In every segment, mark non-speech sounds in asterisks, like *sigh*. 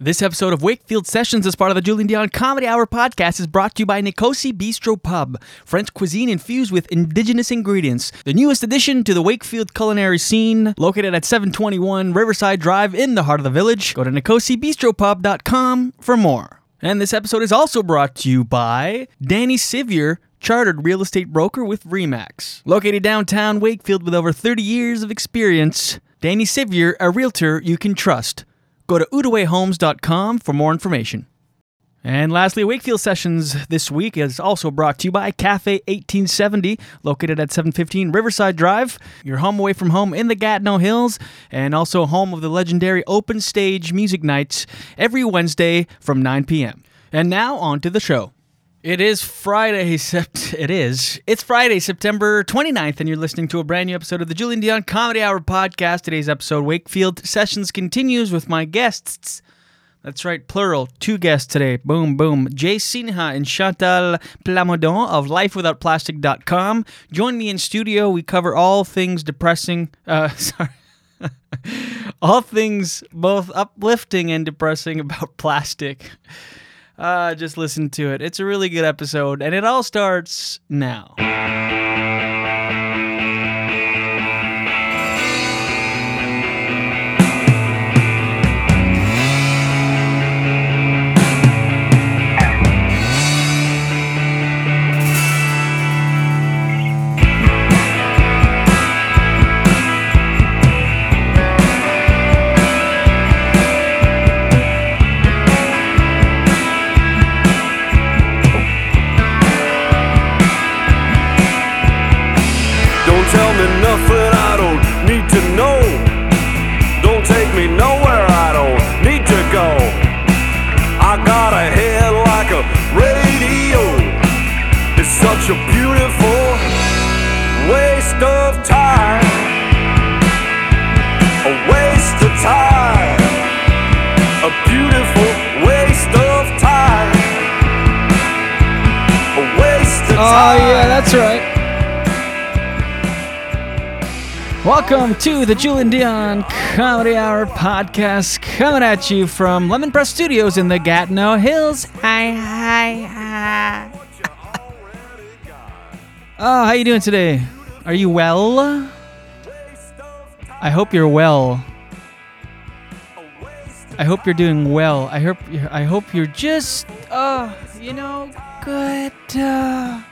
This episode of Wakefield Sessions, as part of the Julien Dion Comedy Hour podcast, is brought to you by Nikosi Bistro Pub, French cuisine infused with indigenous ingredients. The newest addition to the Wakefield culinary scene, located at 721 Riverside Drive in the heart of the village. Go to nikosibistropub.com for more. And this episode is also brought to you by Danny Sivier, chartered real estate broker with Remax. Located downtown Wakefield with over 30 years of experience, Danny Sivier, a realtor you can trust. Go to udawayhomes.com for more information. And lastly, Wakefield Sessions this week is also brought to you by Cafe 1870, located at 715 Riverside Drive, your home away from home in the Gatineau Hills, and also home of the legendary open stage music nights every Wednesday from 9 p.m. And now on to the show. It is Friday, *laughs* sept- it is. It's Friday, September 29th, and you're listening to a brand new episode of the Julien Dion Comedy Hour podcast. Today's episode, Wakefield Sessions, continues with my guests. That's right, plural. Two guests today. Boom, boom. Jay Sinha and Chantal Plamondon of LifeWithoutPlastic.com. Join me in studio. We cover all things depressing. Uh, *laughs* sorry. all things both uplifting and depressing about plastic. Uh, just listen to it. It's a really good episode, and it all starts now. Such a beautiful waste of time. A waste of time. A beautiful waste of time. A waste of Oh, yeah, that's right. Welcome to the Julien Dion Comedy Hour podcast, coming at you from Lemon Press Studios in the Gatineau Hills. Hi, hi, hi. Oh, how you doing today? Are you well? I hope you're well. I hope you're doing well. I hope you're, I hope you're just, uh, you know, good. Uh,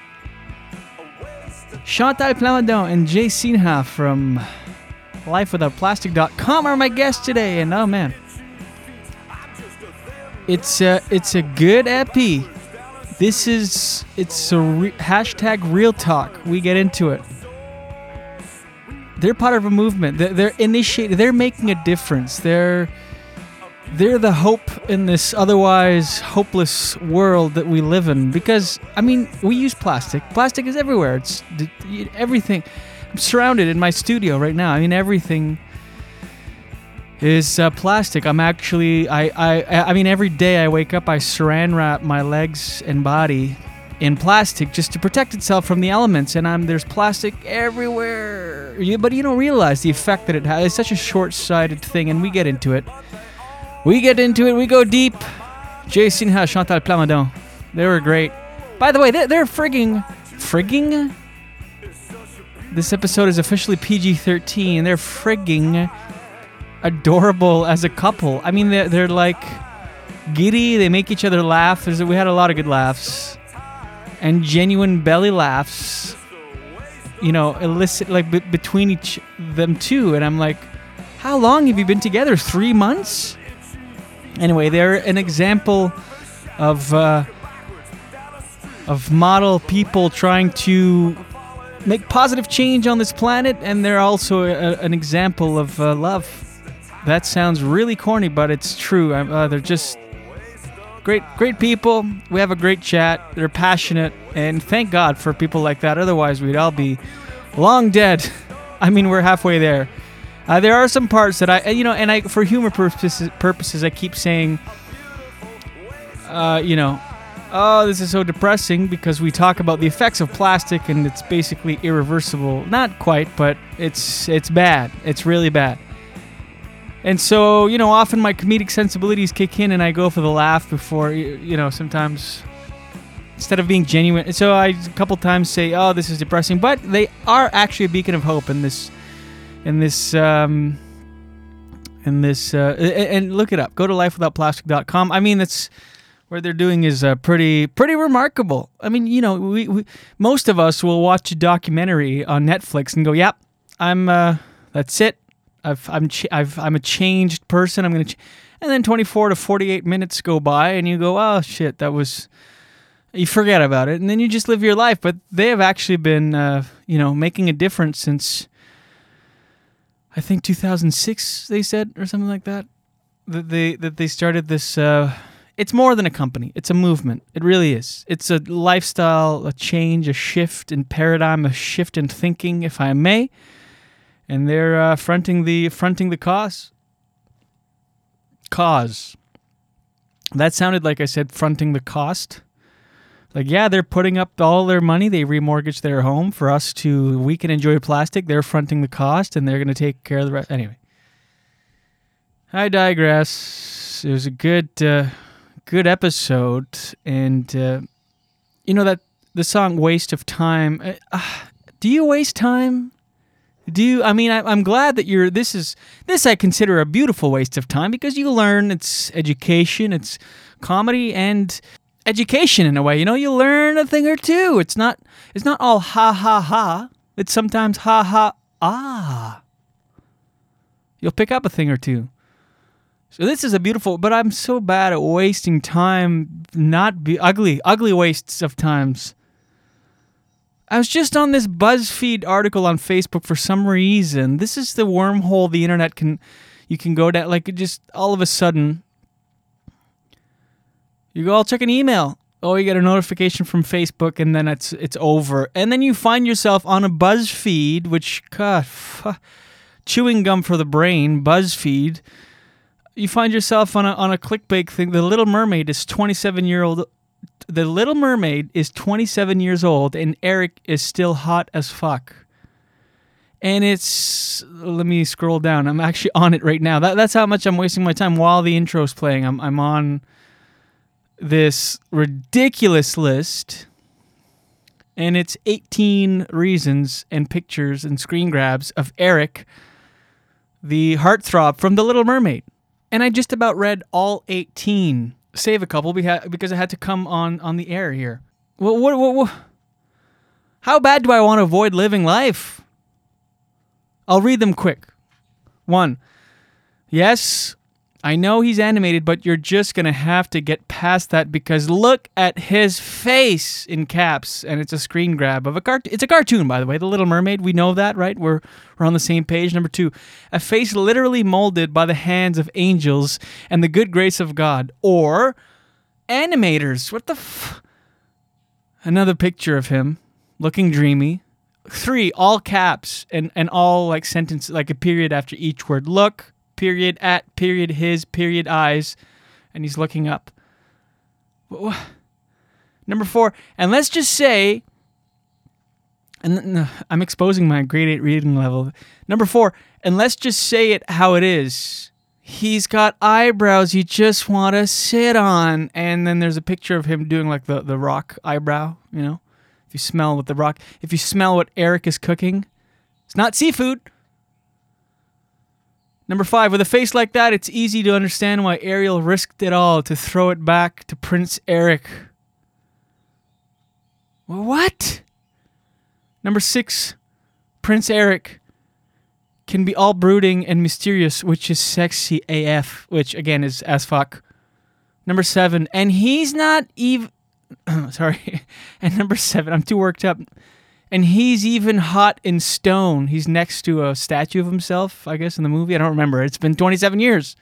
Chantal Plamondon and Jay Sinha from LifeWithoutPlastic.com are my guests today, and oh man, it's a it's a good epi. This is it's a re- hashtag real talk. We get into it. They're part of a movement. They're, they're initiating. They're making a difference. They're they're the hope in this otherwise hopeless world that we live in because i mean we use plastic plastic is everywhere it's everything i'm surrounded in my studio right now i mean everything is uh, plastic i'm actually I, I i mean every day i wake up i saran wrap my legs and body in plastic just to protect itself from the elements and i'm there's plastic everywhere you, but you don't realize the effect that it has it's such a short-sighted thing and we get into it we get into it. We go deep. Jay Sinha Chantal Plamondon. They were great. By the way, they're, they're frigging. Frigging? This episode is officially PG 13. They're frigging adorable as a couple. I mean, they're, they're like giddy. They make each other laugh. There's, we had a lot of good laughs. And genuine belly laughs. You know, illicit, like b- between each them two. And I'm like, how long have you been together? Three months? Anyway, they're an example of uh, of model people trying to make positive change on this planet, and they're also a, an example of uh, love. That sounds really corny, but it's true. Uh, they're just great, great people. We have a great chat. They're passionate, and thank God for people like that. Otherwise, we'd all be long dead. *laughs* I mean, we're halfway there. Uh, there are some parts that I, you know, and I, for humor purposes, purposes I keep saying, uh, you know, oh, this is so depressing because we talk about the effects of plastic and it's basically irreversible. Not quite, but it's it's bad. It's really bad. And so, you know, often my comedic sensibilities kick in and I go for the laugh before, you know, sometimes instead of being genuine. So I a couple times say, "Oh, this is depressing," but they are actually a beacon of hope in this in this um in this uh, and look it up. Go to lifewithoutplastic.com. I mean, that's what they're doing is uh, pretty pretty remarkable. I mean, you know, we, we most of us will watch a documentary on Netflix and go, "Yep, I'm uh that's it. I've I'm ch- I've I'm a changed person. I'm to ch-. and then 24 to 48 minutes go by and you go, "Oh shit, that was you forget about it. And then you just live your life. But they have actually been uh, you know making a difference since i think 2006 they said or something like that that they that they started this uh, it's more than a company. It's a movement. It really is. It's a lifestyle a change a shift in paradigm a shift in thinking if i may and they're uh, fronting the fronting the cause cause that sounded like i said fronting the cost like, yeah, they're putting up all their money. They remortgage their home for us to, we can enjoy plastic. They're fronting the cost and they're going to take care of the rest. Anyway, I digress. It was a good, uh, good episode. And, uh, you know, that the song Waste of Time. Uh, uh, do you waste time? Do you, I mean, I, I'm glad that you're, this is, this I consider a beautiful waste of time because you learn it's education, it's comedy, and education in a way. You know, you learn a thing or two. It's not it's not all ha ha ha. It's sometimes ha ha ah. You'll pick up a thing or two. So this is a beautiful, but I'm so bad at wasting time. Not be ugly, ugly wastes of times. I was just on this BuzzFeed article on Facebook for some reason. This is the wormhole the internet can you can go down like just all of a sudden you go, I'll check an email. Oh, you get a notification from Facebook, and then it's it's over. And then you find yourself on a BuzzFeed, which God, chewing gum for the brain. BuzzFeed. You find yourself on a on a clickbait thing. The Little Mermaid is twenty seven year old. The Little Mermaid is twenty seven years old, and Eric is still hot as fuck. And it's let me scroll down. I'm actually on it right now. That, that's how much I'm wasting my time while the intro's playing. I'm I'm on this ridiculous list and it's 18 reasons and pictures and screen grabs of Eric, the heartthrob from The Little Mermaid. And I just about read all 18. Save a couple because I had to come on on the air here. What, what, what, what? How bad do I want to avoid living life? I'll read them quick. One, yes, I know he's animated, but you're just gonna have to get past that because look at his face in caps, and it's a screen grab of a cartoon. It's a cartoon, by the way, The Little Mermaid. We know that, right? We're we're on the same page. Number two, a face literally molded by the hands of angels and the good grace of God, or animators. What the? F- Another picture of him looking dreamy. Three, all caps and and all like sentence like a period after each word. Look period at period his period eyes and he's looking up. Number four. And let's just say and i'm exposing my grade 8 reading level. Number four and let's just say it how it is. He's got eyebrows you just want to sit on. And then there's a picture of him doing like the, the rock eyebrow you know? If you smell what the rock if you smell what eric is cooking. It's not seafood Number five, with a face like that, it's easy to understand why Ariel risked it all to throw it back to Prince Eric. What? Number six, Prince Eric can be all brooding and mysterious, which is sexy AF, which again is as fuck. Number seven, and he's not even. *clears throat* Sorry. *laughs* And number seven, I'm too worked up. And he's even hot in stone. He's next to a statue of himself, I guess, in the movie. I don't remember. It's been 27 years.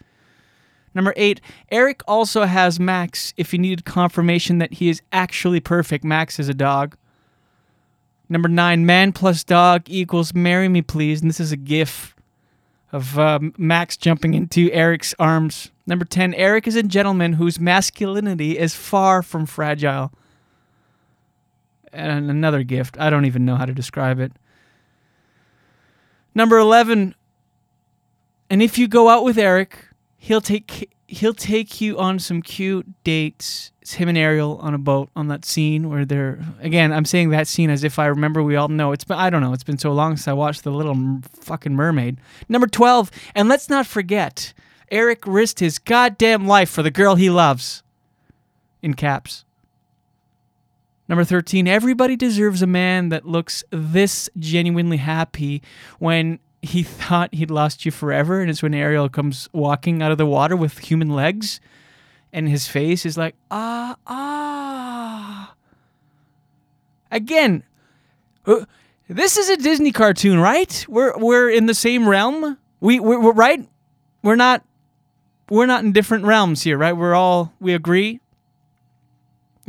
Number eight, Eric also has Max if you needed confirmation that he is actually perfect. Max is a dog. Number nine, man plus dog equals marry me, please. And this is a gif of um, Max jumping into Eric's arms. Number 10, Eric is a gentleman whose masculinity is far from fragile and another gift. I don't even know how to describe it. Number 11, And if you go out with Eric, he'll take he'll take you on some cute dates. It's him and Ariel on a boat on that scene where they're again. I'm saying that scene as if I remember. We all know it's been I don't know. It's been so long since I watched the Little Fucking Mermaid. Number twelve, and let's not forget, Eric risked his goddamn life for the girl he loves. In caps. Number 13, everybody deserves a man that looks this genuinely happy when he *laughs* thought he'd lost you forever. And it's when Ariel comes walking out of the water with human legs and his face is like, ah, ah. Again, uh, this is a Disney cartoon, right? We're, we're in the same realm. We, we're, we're right. We're not, we're not in different realms here, right? We're all, we agree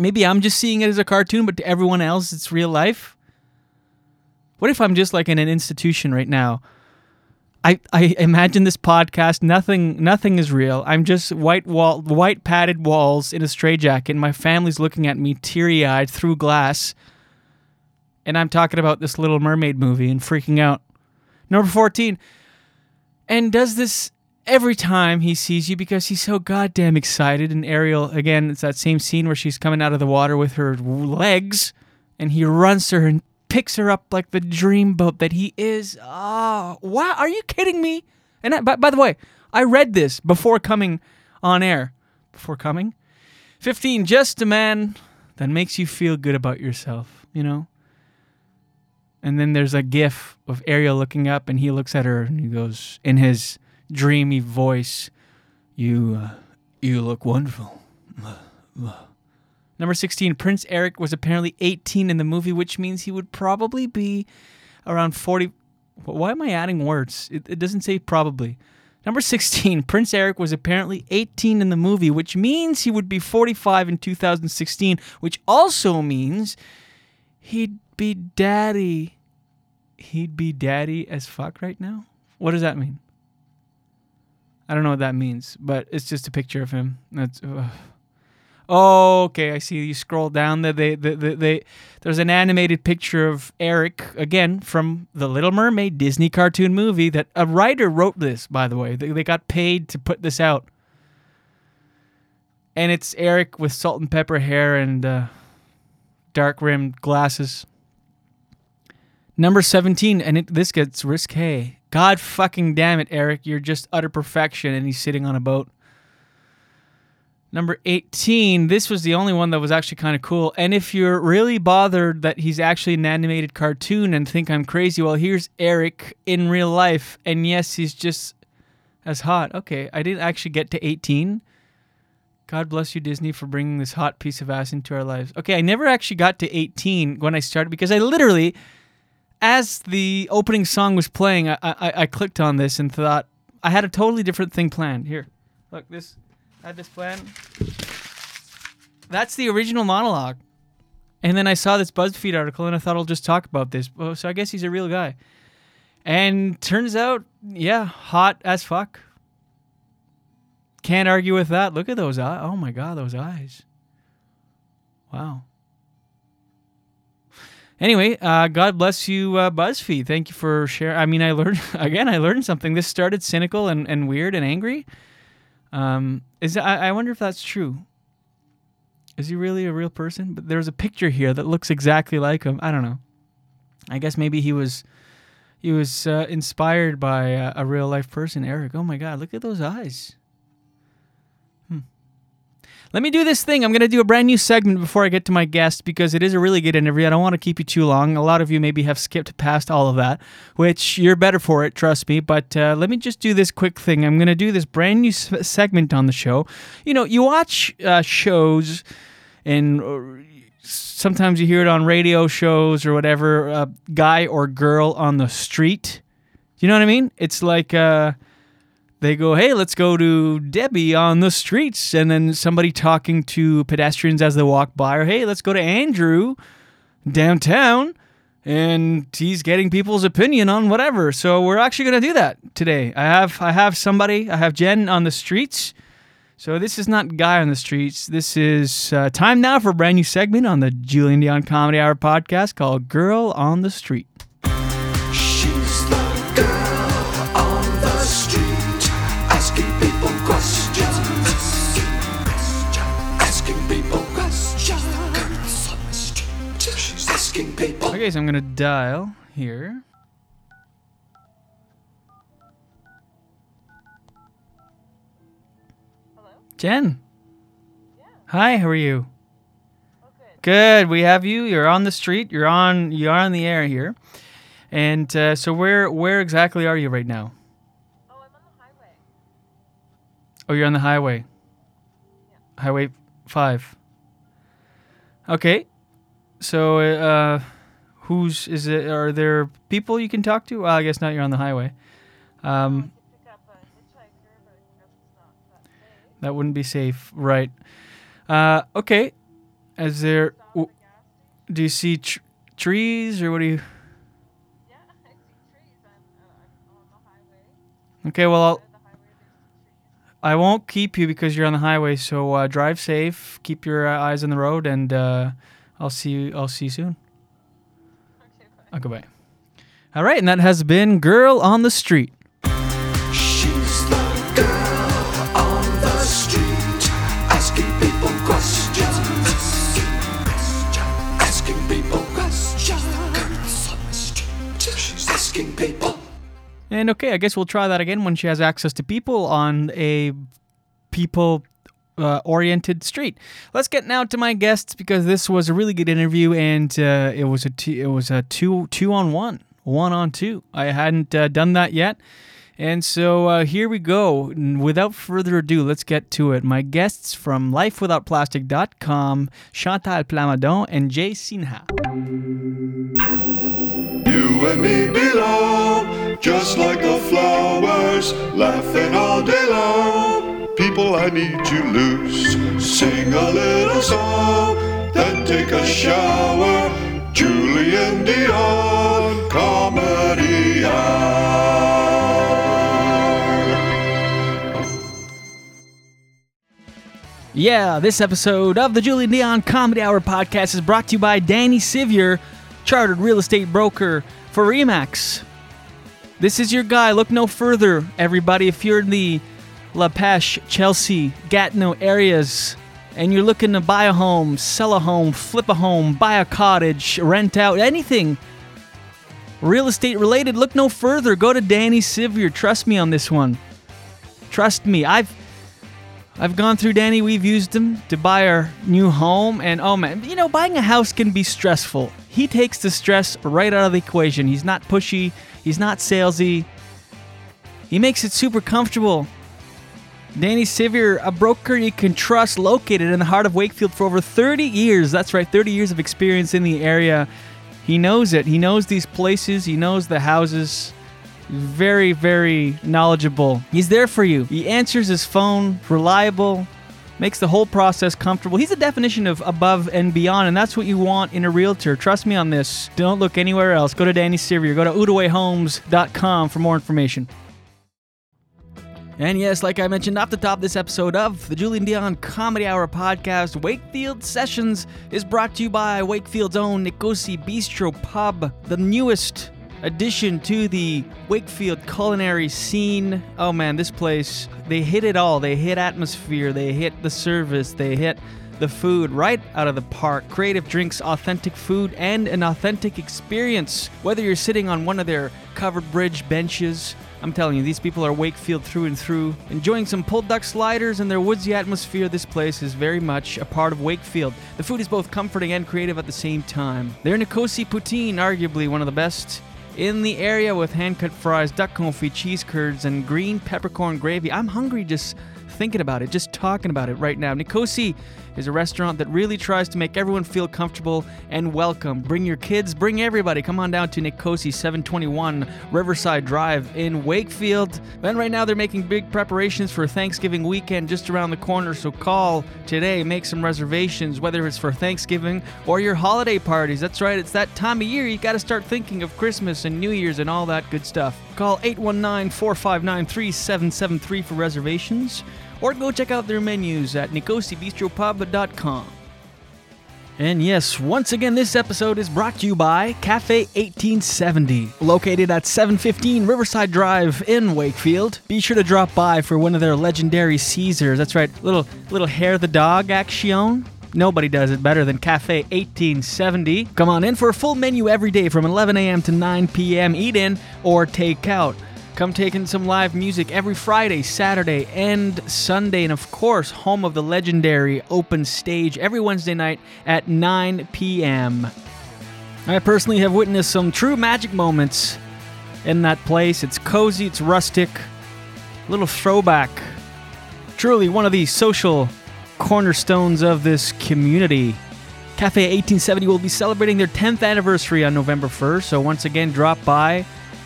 maybe I'm just seeing it as a cartoon, but to everyone else, it's real life. What if I'm just like in an institution right now? I, I imagine this podcast. Nothing nothing is real. I'm just white wall white padded walls in a straitjacket. My family's looking at me teary eyed through glass, and I'm talking about this Little Mermaid movie and freaking out. Number fourteen. And does this every time he sees you because he's so goddamn excited. And Ariel, again, it's that same scene where she's coming out of the water with her legs, and he runs to her and picks her up like the dreamboat that he is. Ah, oh, wow. Are you kidding me? And I, by, by the way, I read this before coming on air. Before coming? 15. Just a man that makes you feel good about yourself, you know? And then there's a gif of Ariel looking up, and he looks at her and he goes, in his dreamy voice, "You, uh, you look wonderful." Number 16, Prince Eric was apparently 18 in the movie, which means he would probably be around 40. Why am I adding words? It, it doesn't say probably. Number 16, *laughs* Prince Eric was apparently 18 in the movie, which means he would be 45 in 2016, which also means he'd be daddy. He'd be daddy as fuck right now? What does that mean? I don't know what that means, but it's just a picture of him. That's. Oh, okay. I see. You scroll down there. They, they, they, they, there's an animated picture of Eric again from the Little Mermaid Disney cartoon movie. That a writer wrote this, by the way. They, they got paid to put this out, and it's Eric with salt and pepper hair and uh, dark rimmed glasses. Number 17, and it, this gets risque. God fucking damn it, Eric. You're just utter perfection, and he's sitting on a boat. Number 18, this was the only one that was actually kind of cool. And if you're really bothered that he's actually an animated cartoon and think I'm crazy, well, here's Eric in real life. And yes, he's just as hot. Okay, I didn't actually get to 18. God bless you, Disney, for bringing this hot piece of ass into our lives. Okay, I never actually got to 18 when I started because I literally as the opening song was playing, I, I, I clicked on this and thought I had a totally different thing planned. Here, look this. I had this plan. That's the original monologue. And then I saw this BuzzFeed article and I thought I'll just talk about this. So I guess he's a real guy. And turns out, yeah, hot as fuck. Can't argue with that. Look at those eyes. Oh my god, those eyes. Wow. Anyway, uh, God bless you, uh, BuzzFeed. Thank you for sharing. I mean, I learned *laughs* again. I learned something. This started cynical and, and weird and angry. Um, is I, I wonder if that's true. Is he really a real person? But there's a picture here that looks exactly like him. I don't know. I guess maybe he was he was uh, inspired by a, a real life person, Eric. Oh my God, look at those eyes. Let me do this thing. I'm going to do a brand new segment before I get to my guest because it is a really good interview. I don't want to keep you too long. A lot of you maybe have skipped past all of that, which you're better for it, trust me. But uh, let me just do this quick thing. I'm going to do this brand new segment on the show. You know, you watch uh, shows and. Uh, sometimes you hear it on radio shows or whatever, uh, guy or girl on the street. You know what I mean? It's like uh, they go, hey, let's go to Debbie on the streets. And then somebody talking to pedestrians as they walk by, or hey, let's go to Andrew downtown. And he's getting people's opinion on whatever. So we're actually going to do that today. I have I have somebody. I have Jen on the streets. So this is not guy on the streets. This is uh, time now for a brand new segment on the Julien Dion Comedy Hour podcast called "Girl on the Street." Girl on the street. Okay, so I'm gonna dial here. Hello? Jen. Yeah. Hi, how are you? Good. We have you. You're on the street. You're on. You're on the air here. And uh, so, where where exactly are you right now? Oh, I'm on the highway. Oh, you're on the highway. Highway five. Okay. So, uh, who's is it? Are there people you can talk to? Well, I guess not. You're on the highway. Um, Pick up a hitchhiker, but I guess it's not that wouldn't be safe, right? Uh, okay. Is there? W- at a gas station. Do you see tr- trees or what do you? Yeah, I see trees. I'm, uh, I'm on the highway. Okay. Well, I'll, Side of the highway, there's some trees. I won't keep you because you're on the highway. So uh, drive safe. Keep your uh, eyes on the road, and uh, I'll see you. I'll see you soon. Okay, bye. Okay, bye. All right, and that has been "Girl on the Street." She's the girl on the street, asking people questions. Asking questions. Girls on the she's asking people. And okay, I guess we'll try that again when she has access to people on a people uh, oriented street. Let's get now to my guests because this was a really good interview and uh, it was a two, it was a two two on one, one on two. I hadn't uh, done that yet. And so uh, here we go. Without further ado, let's get to it. My guests from lifewithoutplastic.com, Chantal Plamondon and Jay Sinha. You and me belong, just like the flowers, laughing all day long. People, I need you loose. Sing a little song, then take a shower. Julien Dion, comedy hour. Yeah, this episode of the Julien Dion Comedy Hour podcast is brought to you by Danny Sivier, chartered real estate broker for Remax. This is your guy. Look no further, everybody. If you're in the La Peche, Chelsea, Gatineau areas, and you're looking to buy a home, sell a home, flip a home, buy a cottage, rent out, anything real estate related, look no further. Go to Danny Sivier. Trust me on this one. Trust me. I've I've gone through Danny. We've used him to buy our new home, and oh man, you know, buying a house can be stressful. He takes the stress right out of the equation. He's not pushy. He's not salesy. He makes it super comfortable. Danny Sivier, a broker you can trust, located in the heart of Wakefield for over 30 years. That's right, 30 years of experience in the area. He knows it. He knows these places. He knows the houses very, very knowledgeable. He's there for you. He answers his phone, reliable, makes the whole process comfortable. He's the definition of above and beyond, and that's what you want in a realtor. Trust me on this. Don't look anywhere else. Go to Danny Sevier. Go to udawayhomes.com for more information. And yes, like I mentioned off the top this episode of the Julien Dion Comedy Hour podcast, Wakefield Sessions is brought to you by Wakefield's own Nikosi Bistro Pub, the newest addition to the Wakefield culinary scene. Oh man, this place, they hit it all. They hit atmosphere, they hit the service, they hit the food right out of the park. Creative drinks, authentic food, and an authentic experience. Whether you're sitting on one of their covered bridge benches, I'm telling you, these people are Wakefield through and through. Enjoying some pulled duck sliders and their woodsy atmosphere, this place is very much a part of Wakefield. The food is both comforting and creative at the same time. Their Nikosi poutine, arguably one of the best in the area with hand cut fries, duck confit, cheese curds, and green peppercorn gravy. I'm hungry just thinking about it, just talking about it right now. Nikosi is a restaurant that really tries to make everyone feel comfortable and welcome. Bring your kids, bring everybody. Come on down to Nikosi 721 Riverside Drive in Wakefield. And right now they're making big preparations for Thanksgiving weekend just around the corner, so call today, make some reservations, whether it's for Thanksgiving or your holiday parties. That's right, it's that time of year you got to start thinking of Christmas and New Year's and all that good stuff. Call 819 459 3773 for reservations or go check out their menus at nikosibistropub.com. And yes, once again, this episode is brought to you by Cafe 1870, located at 715 Riverside Drive in Wakefield. Be sure to drop by for one of their legendary Caesars. That's right, little little hair the dog action. Nobody does it better than Cafe 1870. Come on in for a full menu every day from 11 a.m. to 9 p.m. Eat in or take out. Come take in some live music every Friday, Saturday, and Sunday. And of course, home of the legendary open stage every Wednesday night at 9 p.m. I personally have witnessed some true magic moments in that place. It's cozy, it's rustic, a little throwback. Truly one of the social cornerstones of this community. Cafe 1870 will be celebrating their 10th anniversary on November 1st, so once again, drop by,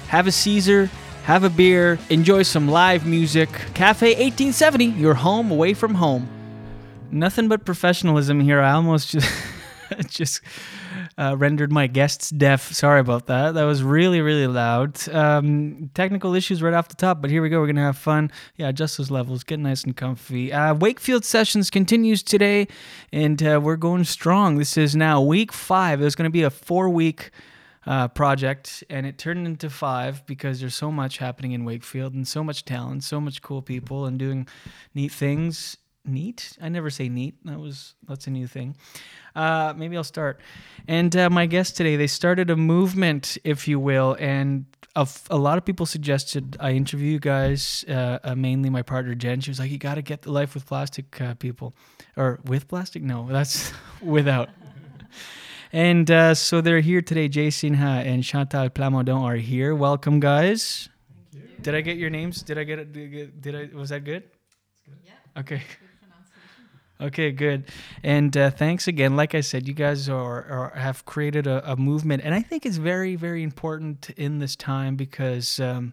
have a Caesar, have a beer, enjoy some live music. Cafe 1870, your home away from home. Nothing but professionalism here. I almost just, *laughs* just uh, rendered my guests deaf. Sorry about that. That was really, really loud. Um, technical issues right off the top, but here we go. We're going to have fun. Yeah, adjust those levels, get nice and comfy. Uh, Wakefield Sessions continues today, and uh, we're going strong. This is now week five. There's going to be a four week uh, project, and it turned into five because there's so much happening in Wakefield and so much talent, so much cool people, and doing neat things. Neat? I never say neat. That was that's a new thing. Uh, maybe I'll start. And uh, my guest today, they started a movement, if you will, and a, lot of people suggested I interview you guys. Uh, uh, mainly my partner Jen. She was like, "You got to get the life with plastic uh, people, or with plastic? No, that's *laughs* without." And uh, so they're here today. Jay Sinha and Chantal Plamondon are here. Welcome, guys. Did I get your names? Did I get it? Did I, get- did I was that good? Yeah. Okay. Okay, good. And uh, thanks again. Like I said, you guys are, are have created a, a movement, and I think it's very, very important in this time because um,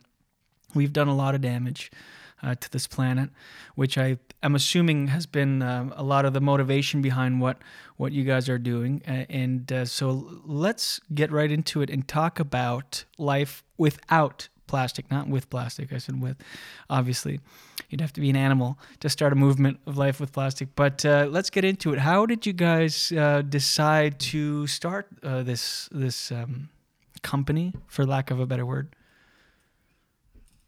we've done a lot of damage uh, to this planet, which I am assuming has been um, a lot of the motivation behind what what you guys are doing. Uh, and uh, so let's get right into it and talk about life without plastic, not with plastic. I said with, obviously. You'd have to be an animal to start a movement of life with plastic. But uh, let's get into it. How did you guys uh, decide to start uh, this this um, company, for lack of a better word?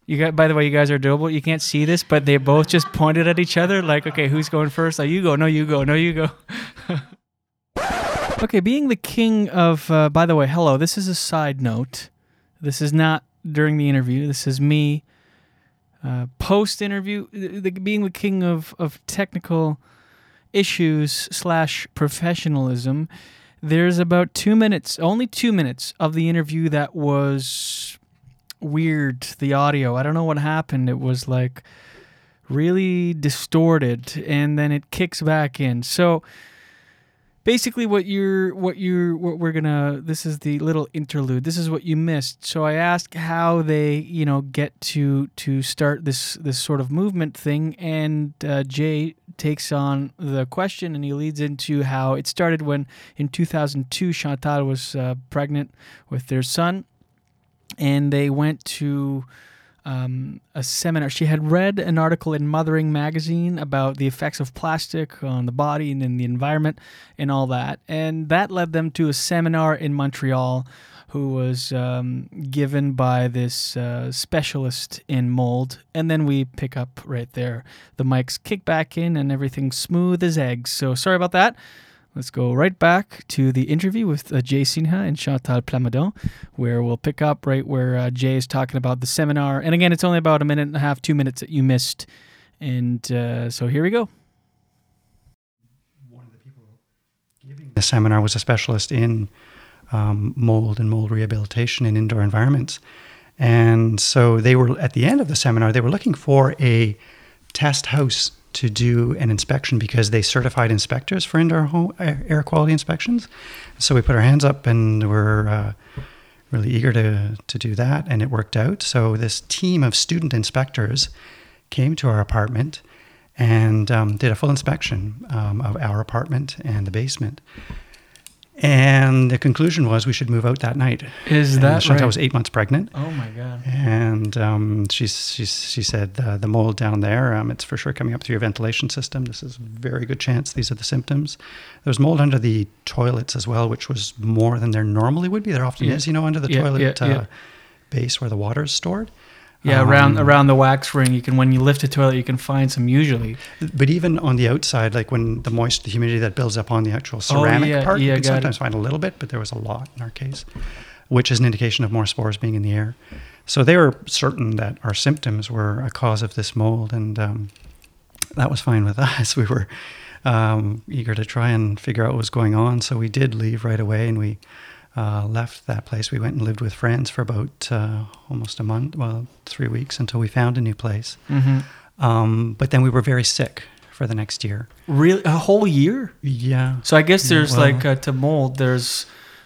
You got. By the way, you guys are doable. You can't see this, but they both just pointed at each other, like, "Okay, who's going first? Like, you go. No, you go. No, you go." *laughs* okay, being the king of. Uh, by the way, hello. This is a side note. This is not during the interview. This is me uh, post interview. Being the king of of technical issues slash professionalism. There's about two minutes, only two minutes of the interview that was weird. The audio, I don't know what happened. It was like really distorted, and then it kicks back in. So basically what you're what you're what we're gonna this is the little interlude this is what you missed so i asked how they you know get to to start this this sort of movement thing and uh, jay takes on the question and he leads into how it started when in 2002 chantal was uh, pregnant with their son and they went to um, a seminar. She had read an article in Mothering magazine about the effects of plastic on the body and in the environment and all that. And that led them to a seminar in Montreal who was um, given by this uh, specialist in mold. And then we pick up right there. The mics kick back in and everything's smooth as eggs. So sorry about that. Let's go right back to the interview with uh, Jay Sinha and Chantal Plamondon, where we'll pick up right where uh, Jay is talking about the seminar. And again, it's only about a minute and a half, two minutes that you missed. And uh, so here we go. The seminar was a specialist in um, mold and mold rehabilitation in indoor environments. And so they were, at the end of the seminar, they were looking for a test house to do an inspection because they certified inspectors for indoor air quality inspections. So we put our hands up and we're uh, really eager to, to do that. And it worked out. So this team of student inspectors came to our apartment and um, did a full inspection um, of our apartment and the basement. And the conclusion was we should move out that night. Is And that Chantal right? was eight months pregnant. Oh my God. And um, she, she, she said, uh, the mold down there, um, it's for sure coming up through your ventilation system. This is a very good chance. These are the symptoms. There was mold under the toilets as well, which was more than there normally would be. There often Yeah. is, you know, under the Yeah, toilet yeah, uh, base where the water is stored. Yeah, around Um, around the wax ring, you can when you lift a toilet, you can find some usually. But even on the outside, like when the moist, the humidity that builds up on the actual ceramic Oh, yeah, part, yeah, you can got it. sometimes find a little bit, but there was a lot in our case, which is an indication of more spores being in the air. So they were certain that our symptoms were a cause of this mold, and um, that was fine with *laughs* us. We were um, eager to try and figure out what was going on, so we did leave right away, and we uh, left that place. We went and lived with friends for about uh, almost a month, well, three weeks until we found a new place. hmm Um, but then we were very sick for the next year. Really, a whole year. Yeah. So I guess there's Well- like uh, to mold. There's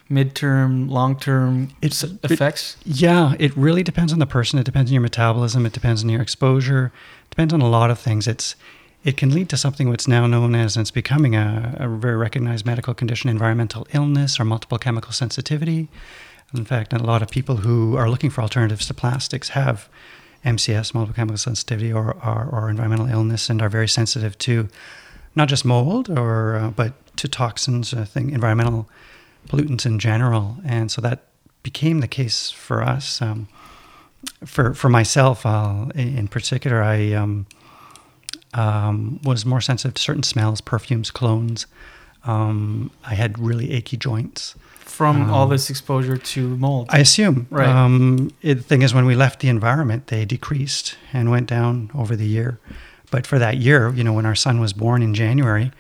midterm, long-term It's- it- effects. Yeah, it really depends on the person. It depends on your metabolism. It depends on your exposure. It depends on a lot of things. It's it can lead to something what's now known as and it's becoming a, a very recognized medical condition, environmental illness or multiple chemical sensitivity. In fact, a lot of people who are looking for alternatives to plastics have MCS, multiple chemical sensitivity, or, or, or environmental illness, and are very sensitive to not just mold, or uh, but to toxins, uh, thing, environmental pollutants in general. And so that became the case for us. Um, for for myself, in in particular, I um, um, was more sensitive to certain smells, perfumes, colognes. Um, I had really achy joints. from all Um, this exposure to mold. I assume. Right. Um, it, the thing is, when we left the environment, they decreased and went down over the year. But for that year, you know, when our son was born in January,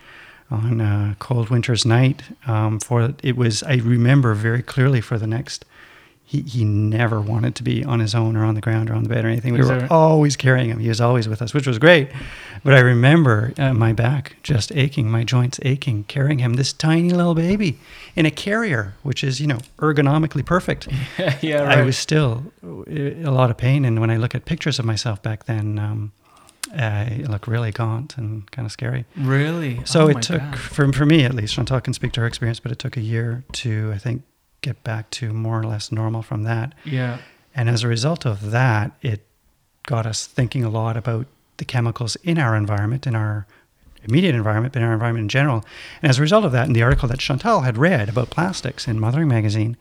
on a cold winter's night, um, for it was I remember very clearly for the next. He, he never wanted to be on his own or on the ground or on the bed or anything. We were always carrying him. He was always with us, which was great. But I remember uh, my back just aching, my joints aching, carrying him, this tiny little baby in a carrier, which is, you know, ergonomically perfect. *laughs* yeah, right. I was still uh, a lot of pain. And when I look at pictures of myself back then, um, I look really gaunt and kind of scary. really. So Oh it took, God. for, for me at least, Chantal can speak to her experience, but it took a year to, I think, get back to more or less normal from that. Yeah. And as a result of that, it got us thinking a lot about the chemicals in our environment, in our immediate environment, but in our environment in general. And as a result of that, in the article that Chantal had read about plastics in Mothering Magazine,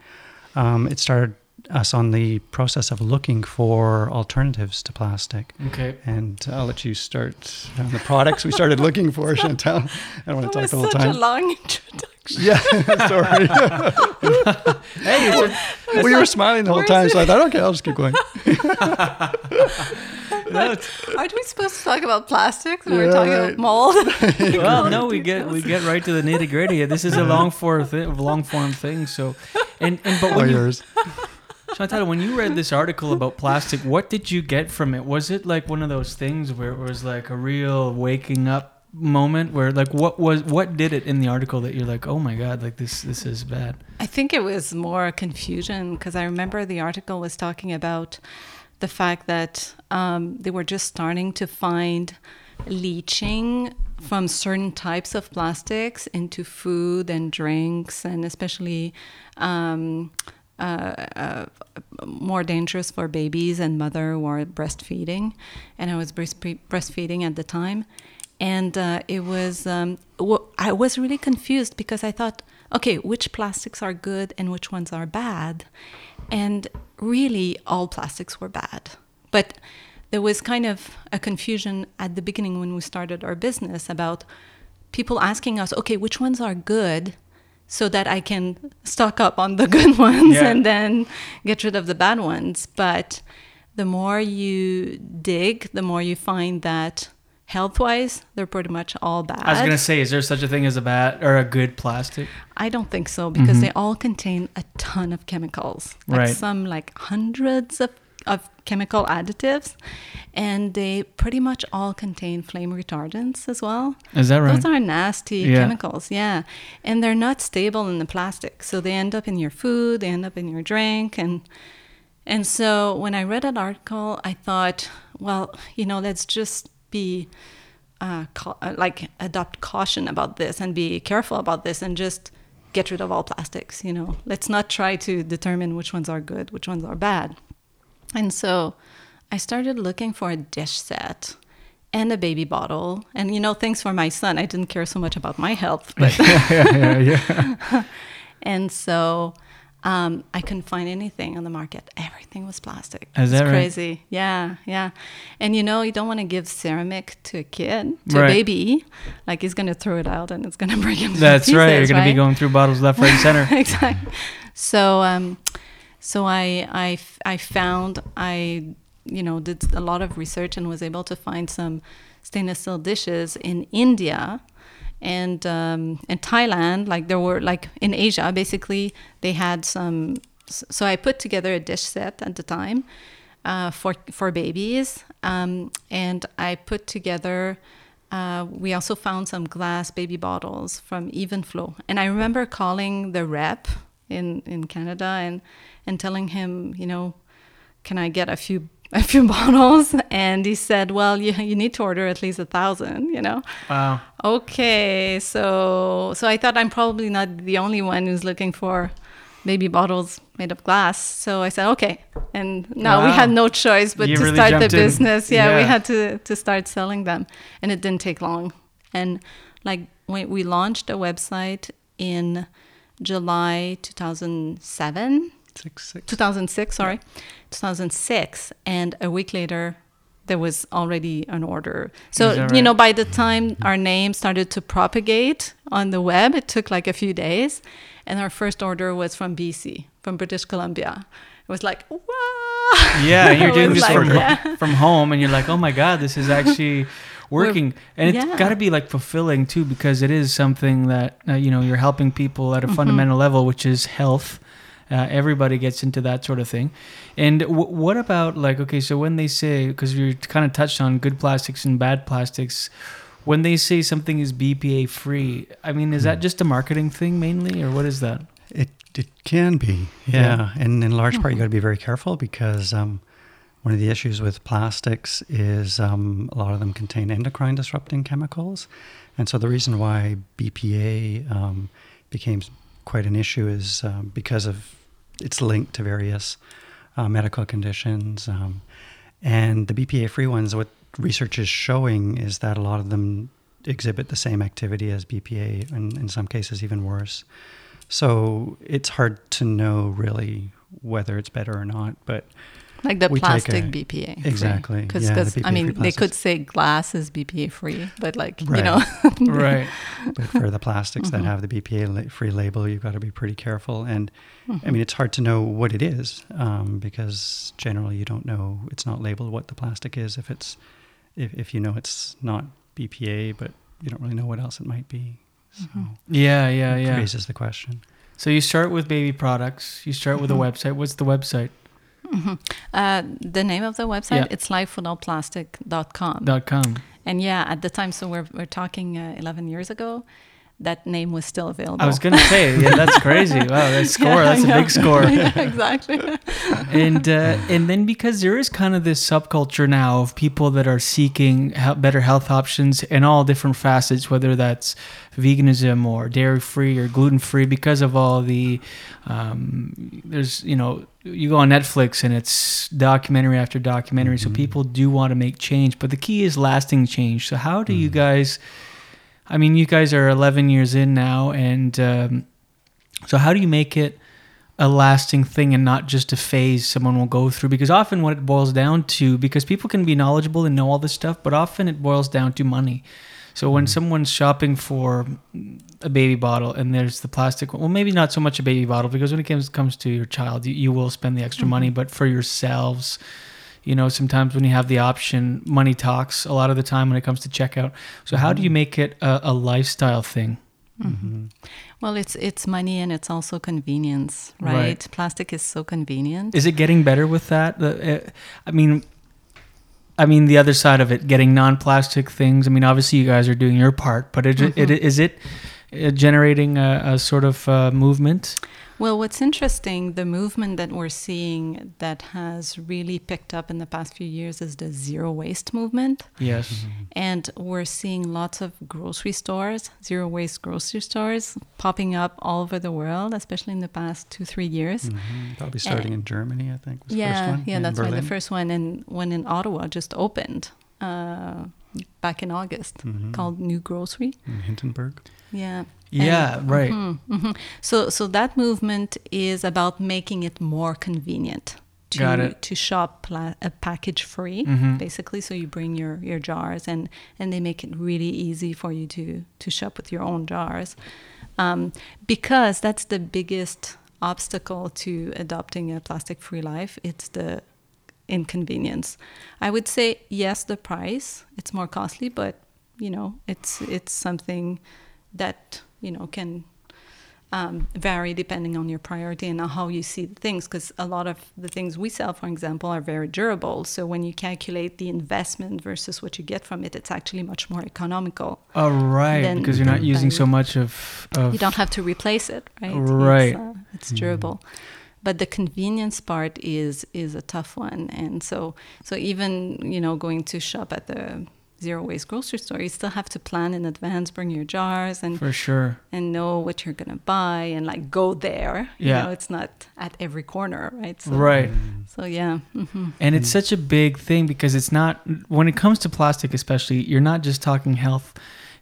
um, it started us on the process of looking for alternatives to plastic. Okay. And I'll let you start on the products we started looking for, *laughs* Chantal. I don't want to talk the whole time. such a long introduction. Yeah, *laughs* sorry. *laughs* Hey, it's a- well, you were smiling the whole Where's time, so I thought, okay, I'll just keep going. no, it's- Aren't we supposed to talk about plastics when Yeah, we're talking right. about mold? well, no, we get we get right to the nitty gritty. This is a long form thing, long form thing. So, and and but All when you, yours. Chantal, when you read this article about plastic, what did you get from it? Was it like one of those things where it was like a real waking up moment? Where like what was what did it in the article that you're like, oh my god, like this this is bad. I think it was more confusion because I remember the article was talking about the fact that um, they were just starting to find leaching from certain types of plastics into food and drinks, and especially um, uh, uh, more dangerous for babies and mother who are breastfeeding. And I was breastfeeding at the time, and uh, it was um, I was really confused because I thought, okay, which plastics are good and which ones are bad, and really all plastics were bad, but there was kind of a confusion at the beginning when we started our business about people asking us, okay, which ones are good so that I can stock up on the *laughs* good ones Yeah. and then get rid of the bad ones. But the more you dig, the more you find that health wise, they're pretty much all bad. I was gonna say, is there such a thing as a bad or a good plastic? I don't think so because mm-hmm. they all contain a ton of chemicals. Like Right. some like hundreds of, of chemical additives. And they pretty much all contain flame retardants as well. Is that right? Those are nasty Yeah. chemicals, yeah. And they're not stable in the plastic. So they end up in your food, they end up in your drink and and so when I read that article, I thought, well, you know, let's just be uh, uh, like adopt caution about this and be careful about this and just get rid of all plastics. You know, let's not try to determine which ones are good, which ones are bad. And so I started looking for a dish set and a baby bottle and you know things for my son i didn't care so much about my health *laughs* but yeah, yeah, yeah. *laughs* and so um, I couldn't find anything on the market. Everything was plastic. Is It's that right? crazy? Yeah, yeah. And you know, you don't want to give ceramic to a kid, to Right. a baby. Like he's gonna throw it out and it's gonna *laughs* break into That's pieces, right. You're going to be going through bottles left, right, and center. exactly. So, um, so I, I, I found I, you know, did a lot of research and was able to find some stainless steel dishes in India and um, in Thailand. Like there were like in Asia, basically they had some. So I put together a dish set at the time uh, for for babies, um, and I put together. Uh, we also found some glass baby bottles from Evenflo, and I remember calling the rep in in Canada and and telling him, you know, can I get a few *laughs* a few *laughs* bottles? And he said, well, you you need to order at least a thousand, you know. Wow. Okay, so so I thought I'm probably not the only one who's looking for baby bottles made of glass. So I said okay, and now we had no choice but You to really start the business. Yeah, we had to to start selling them, and it didn't take long. And like when we launched a website in July 2007, Six, six. 2006, sorry, 2006, and a week later, there was already an order. So that you know, by the time our name started to propagate on the web, it took like a few days, and our first order was from BC, from British Columbia. It was like, wow. Yeah, *laughs* you're doing this like, from, yeah. *laughs* from home, and you're like, oh my God, this is *laughs* actually working. And it's yeah. got to be like fulfilling too, because it is something that, uh, you know, you're helping people at a Mm-hmm. fundamental level, which is health. Uh, everybody gets into that sort of thing. And w- what about like, okay, so when they say, because you kind of touched on good plastics and bad plastics, when they say something is BPA free, I mean, is Hmm. that just a marketing thing mainly, or what is that? It it can be, Yeah. yeah. And in large part, you got to be very careful because um, one of the issues with plastics is um, a lot of them contain endocrine disrupting chemicals, and so the reason why BPA um, became quite an issue is um, because of it's linked to various uh, medical conditions, um, and the BPA free ones. What research is showing is that a lot of them exhibit the same activity as BPA, and in some cases even worse. So it's hard to know really whether it's better or not, but Like the We take plastic a- BPA. Exactly, Because yeah, I mean, they could say glass is BPA free, but like, you know. *laughs* right. *laughs* but for the plastics Mm-hmm. that have the BPA free label, you've got to be pretty careful. And Mm-hmm. I mean, it's hard to know what it is um, because generally you don't know. It's not labeled what the plastic is. If it's if, if you know it's not BPA, but you don't really know what else it might be. So Mm-hmm. Yeah, yeah, it yeah. raises the question. So you start with baby products. You start with a website. What's the website? Uh, the name of the website, Yeah. it's lifewithoutplastic.com. Dot com. And yeah, at the time, so we're, we're talking uh, 11 years ago, that name was still available. I was gonna say, yeah, *laughs* that's crazy. Wow, that score. Yeah, that's I a know. big score. *laughs* yeah, exactly. and uh, and then because there is kind of this subculture now of people that are seeking he- better health options in all different facets, whether that's veganism or dairy free or gluten free, because of all the um, there's you know you go on Netflix and it's documentary after documentary, so people do want to make change, but the key is lasting change. So how do you guys? I mean, you guys are 11 years in now, and um, so how do you make it a lasting thing and not just a phase someone will go through? Because often what it boils down to, because people can be knowledgeable and know all this stuff, but often it boils down to money. So when someone's shopping for a baby bottle and there's the plastic, well, maybe not so much a baby bottle because when it comes comes to your child, you, you will spend the extra money, but for yourselves, you know, sometimes when you have the option, money talks a lot of the time when it comes to checkout. So how do you make it a, a lifestyle thing? well, it's it's money and it's also convenience, right? Right. Plastic is so convenient. Is it getting better with that? Uh, I mean, I mean the other side of it, getting non-plastic things. I mean, obviously you guys are doing your part, but it, it, is it uh, generating a, a sort of uh, movement? Well, what's interesting, the movement that we're seeing that has really picked up in the past few years is the zero waste movement. Yes. And we're seeing lots of grocery stores, zero waste grocery stores, popping up all over the world, especially in the past two, three years. Mhm. Probably starting in Germany, I think. Was the Yeah, first one. yeah, that's right. The first one, and one in Ottawa just opened uh, back in August Mm-hmm. called Nu Grocery. in Hintonburg. Yeah. Yeah, And- right. Mhm, mhm. So, so that movement is about making it more convenient to to shop pla- uh, package free, Mhm. basically. So you bring your, your jars, and and they make it really easy for you to to shop with your own jars, um, because that's the biggest obstacle to adopting a plastic free life. It's the inconvenience. I would say yes, the price it's more costly, but you know it's it's something that you know can um, vary depending on your priority and how you see things. Because a lot of the things we sell, for example, are very durable. So when you calculate the investment versus what you get from it, it's actually much more economical. Oh, right. Because you're not using so much of. of You don't have to replace it, right? Right. It's, uh, it's durable. But the convenience part is is a tough one, and so so even you know going to shop at the zero waste grocery store, you still have to plan in advance, bring your jars, and For sure. and know what you're gonna buy, and like go there. You Yeah. know, it's not at every corner, right? So, Right. So yeah. hmm And it's such a big thing because it's not, when it comes to plastic, especially, you're not just talking health.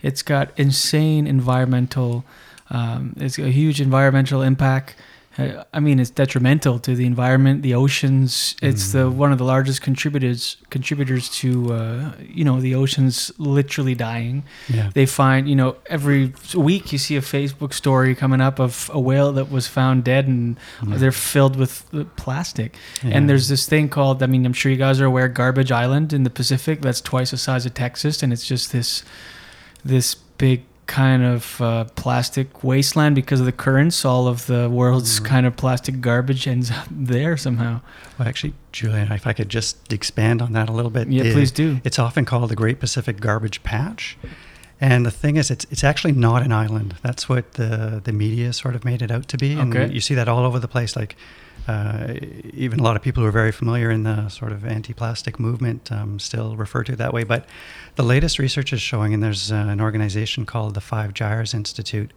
It's got insane environmental, um, it's a huge environmental impact. Uh, I mean, it's detrimental to the environment, the oceans. It's the one of the largest contributors contributors to uh, you know the oceans literally dying. Yeah. They find you know every week you see a Facebook story coming up of a whale that was found dead and they're filled with uh, plastic. Yeah. And there's this thing called I mean I'm sure you guys are aware Garbage Island in the Pacific that's twice the size of Texas and it's just this this big kind of uh, plastic wasteland because of the currents. All of the world's Mm-hmm. kind of plastic garbage ends up *laughs* there somehow. Well, actually, Julien, if I could just expand on that a little bit. Yeah, it- please do. It's often called the Great Pacific Garbage Patch. And the thing is, it's it's actually not an island. That's what the the media sort of made it out to be. And Okay. you see that all over the place. Like uh, even a lot of people who are very familiar in the sort of anti-plastic movement um, still refer to it that way. But the latest research is showing, and there's uh, an organization called the Five Gyres Institute,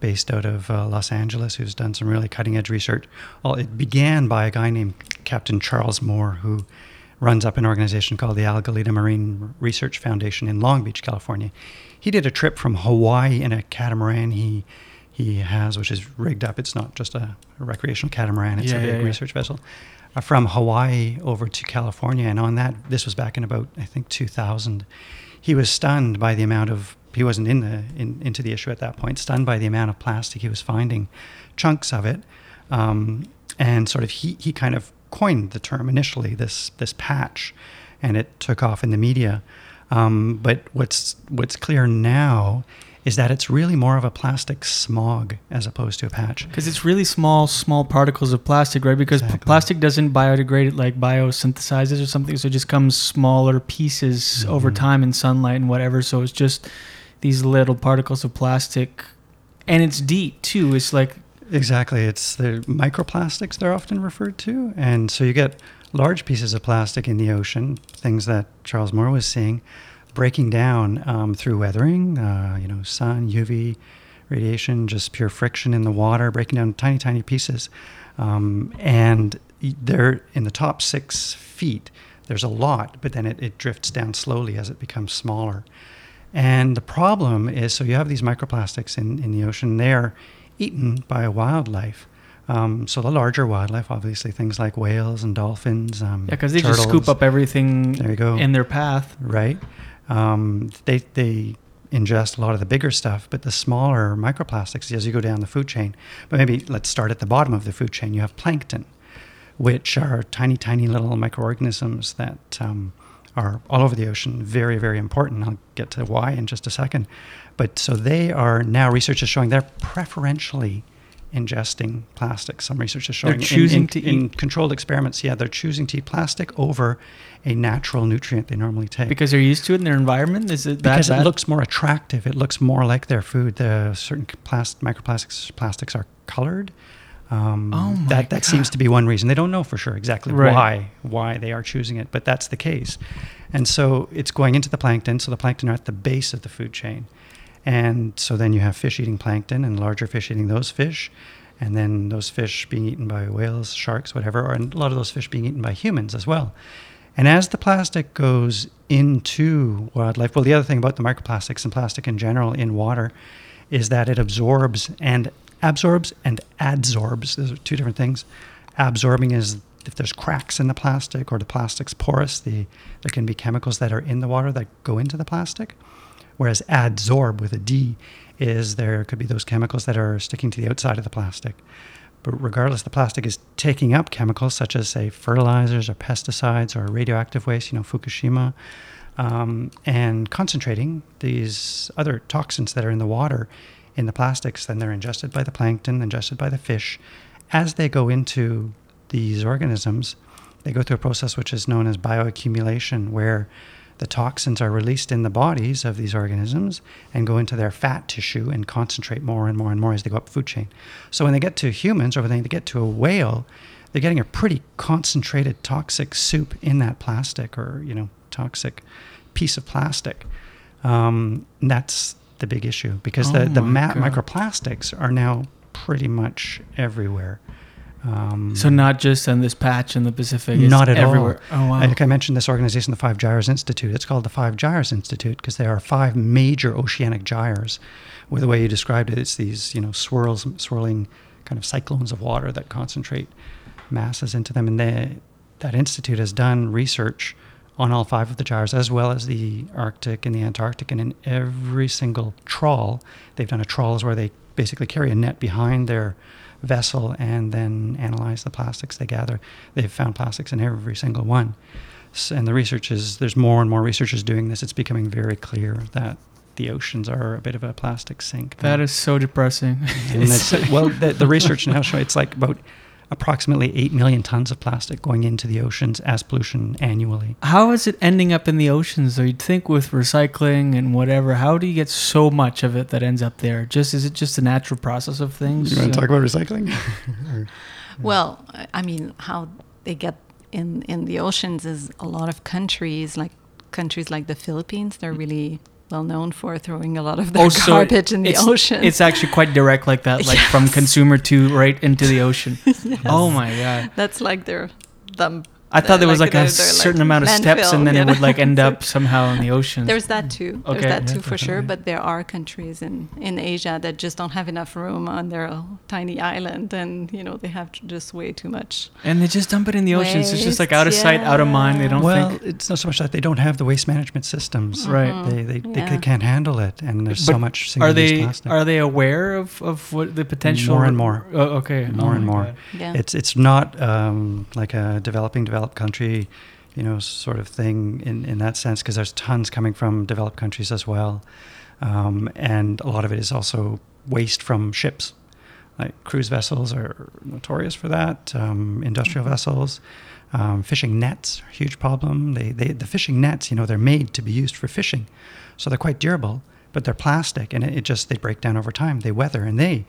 based out of uh, Los Angeles, who's done some really cutting-edge research. Well, it began by a guy named Captain Charles Moore, who runs up an organization called the Algalita Marine Research Foundation in Long Beach, California. He did a trip from Hawaii in a catamaran he he has, which is rigged up. It's not just a, a recreational catamaran; it's Yeah, a big yeah, yeah. research vessel. Uh, from Hawaii over to California, and on that, this was back in about I think 2000. He was stunned by the amount of he wasn't in the in, into the issue at that point. Stunned by the amount of plastic he was finding, chunks of it, um, and sort of he he kind of coined the term initially this this patch, and it took off in the media. Um, but what's what's clear now is that it's really more of a plastic smog as opposed to a patch. Because it's really small, small particles of plastic, right? Because p- plastic doesn't biodegrade, it like biosynthesizes or something, so it just comes smaller pieces mm-hmm. over time in sunlight and whatever. So it's just these little particles of plastic, and it's deep too. It's like Exactly. It's the microplastics they're often referred to. And so you get large pieces of plastic in the ocean, things that Charles Moore was seeing, breaking down um, through weathering, uh, you know, sun, UV radiation, just pure friction in the water, breaking down tiny, tiny pieces. Um, and they're in the top six feet. There's a lot, but then it, it drifts down slowly as it becomes smaller. And the problem is so you have these microplastics in, in the ocean, they're eaten by wildlife. Um, so the larger wildlife, obviously things like whales and dolphins. Um, yeah, because they just scoop up everything There you go. in their path. Right. Um, they, they ingest a lot of the bigger stuff, but the smaller microplastics as you go down the food chain. But maybe let's start at the bottom of the food chain. You have plankton, which are tiny, tiny little microorganisms that um, are all over the ocean. Very, very important. I'll get to why in just a second. But so they are now, research is showing they're preferentially ingesting plastic. Some research is showing in- choosing in, to in controlled experiments. Yeah, they're choosing to eat plastic over a natural nutrient they normally take Because they're used to it in their environment. Is it that because bad? it looks more attractive. It looks more like their food. The certain plast- microplastics plastics are colored. Um, Oh my that that seems to be one reason. They don't know for sure exactly Right. why why they are choosing it, but that's the case. And so it's going into the plankton. So the plankton are at the base of the food chain, and so then you have fish eating plankton and larger fish eating those fish, and then those fish being eaten by whales, sharks, whatever, and a lot of those fish being eaten by humans as well. And as the plastic goes into wildlife, well, the other thing about the microplastics and plastic in general in water is that it absorbs and absorbs and adsorbs. Those are two different things. Absorbing is if there's cracks in the plastic or the plastic's porous, the, there can be chemicals that are in the water that go into the plastic. Whereas adsorb with a D is there could be those chemicals that are sticking to the outside of the plastic. But regardless, the plastic is taking up chemicals such as, say, fertilizers or pesticides or radioactive waste, you know, Fukushima, um, and concentrating these other toxins that are in the water in the plastics. Then they're ingested by the plankton, ingested by the fish. As they go into these organisms, they go through a process which is known as bioaccumulation, where the toxins are released in the bodies of these organisms and go into their fat tissue and concentrate more and more and more as they go up the food chain. So when they get to humans or when they get to a whale, they're getting a pretty concentrated toxic soup in that plastic or, you know, toxic piece of plastic. Um, that's the big issue because Oh the, the ma- microplastics are now pretty much everywhere. Um, So not just in this patch in the Pacific. It's not at everywhere. all. Oh wow. Like I mentioned, this organization, the Five Gyres Institute. It's called the Five Gyres Institute because there are five major oceanic gyres. With the way you described it, it's these you know swirls, swirling kind of cyclones of water that concentrate masses into them. And they, that institute has done research on all five of the gyres, as well as the Arctic and the Antarctic. And in every single trawl, they've done a trawl is where they basically carry a net behind their vessel and then analyze the plastics they gather. They've found plastics in every single one. And the research is, there's more and more researchers doing this. It's becoming very clear that the oceans are a bit of a plastic sink. that is so depressing. And *laughs* it's, well, the, the research now shows it's like about approximately 8 million tons of plastic going into the oceans as pollution annually. How is it ending up in the oceans? Though you'd think with recycling and whatever, how do you get so much of it that ends up there? Just is it just a natural process of things? You want to talk about recycling? *laughs* *laughs* Well, I- I mean, how they get in in the oceans is a lot of countries, like countries like the Philippines, they're mm. really well known for throwing a lot of their Oh, so garbage in the it's, ocean. It's actually quite direct like that, like from *laughs* consumer to right into the ocean. *laughs* Oh my god! That's like their them. I thought there was like, their- a their, like, certain amount of steps, landfill, and then you it would like end up somehow in the ocean. There's that too. Okay, There's that yeah, too for sure. But there are countries in, in Asia that just don't have enough room on their tiny island, and you know they have just way too much. and they just dump it in the oceans. It's just like out of sight, out of mind. They don't well, think. it's not so much that they don't have the waste management systems. Right. They, they, they, Yeah. can't handle it, and there's so But much Are single-use they plastic. are they aware of, of what the potential? More and more. Oh, okay. more Oh and more. God. Yeah. It's it's not um, like a developing developing developed country, you know, sort of thing in, in that sense because there's tons coming from developed countries as well, um, and a lot of it is also waste from ships. Like cruise vessels are notorious for that. Um, industrial vessels, um, fishing nets are a huge problem. They, they the fishing nets, you know, they're made to be used for fishing, so they're quite durable, but they're plastic and it, it just they break down over time. They weather and they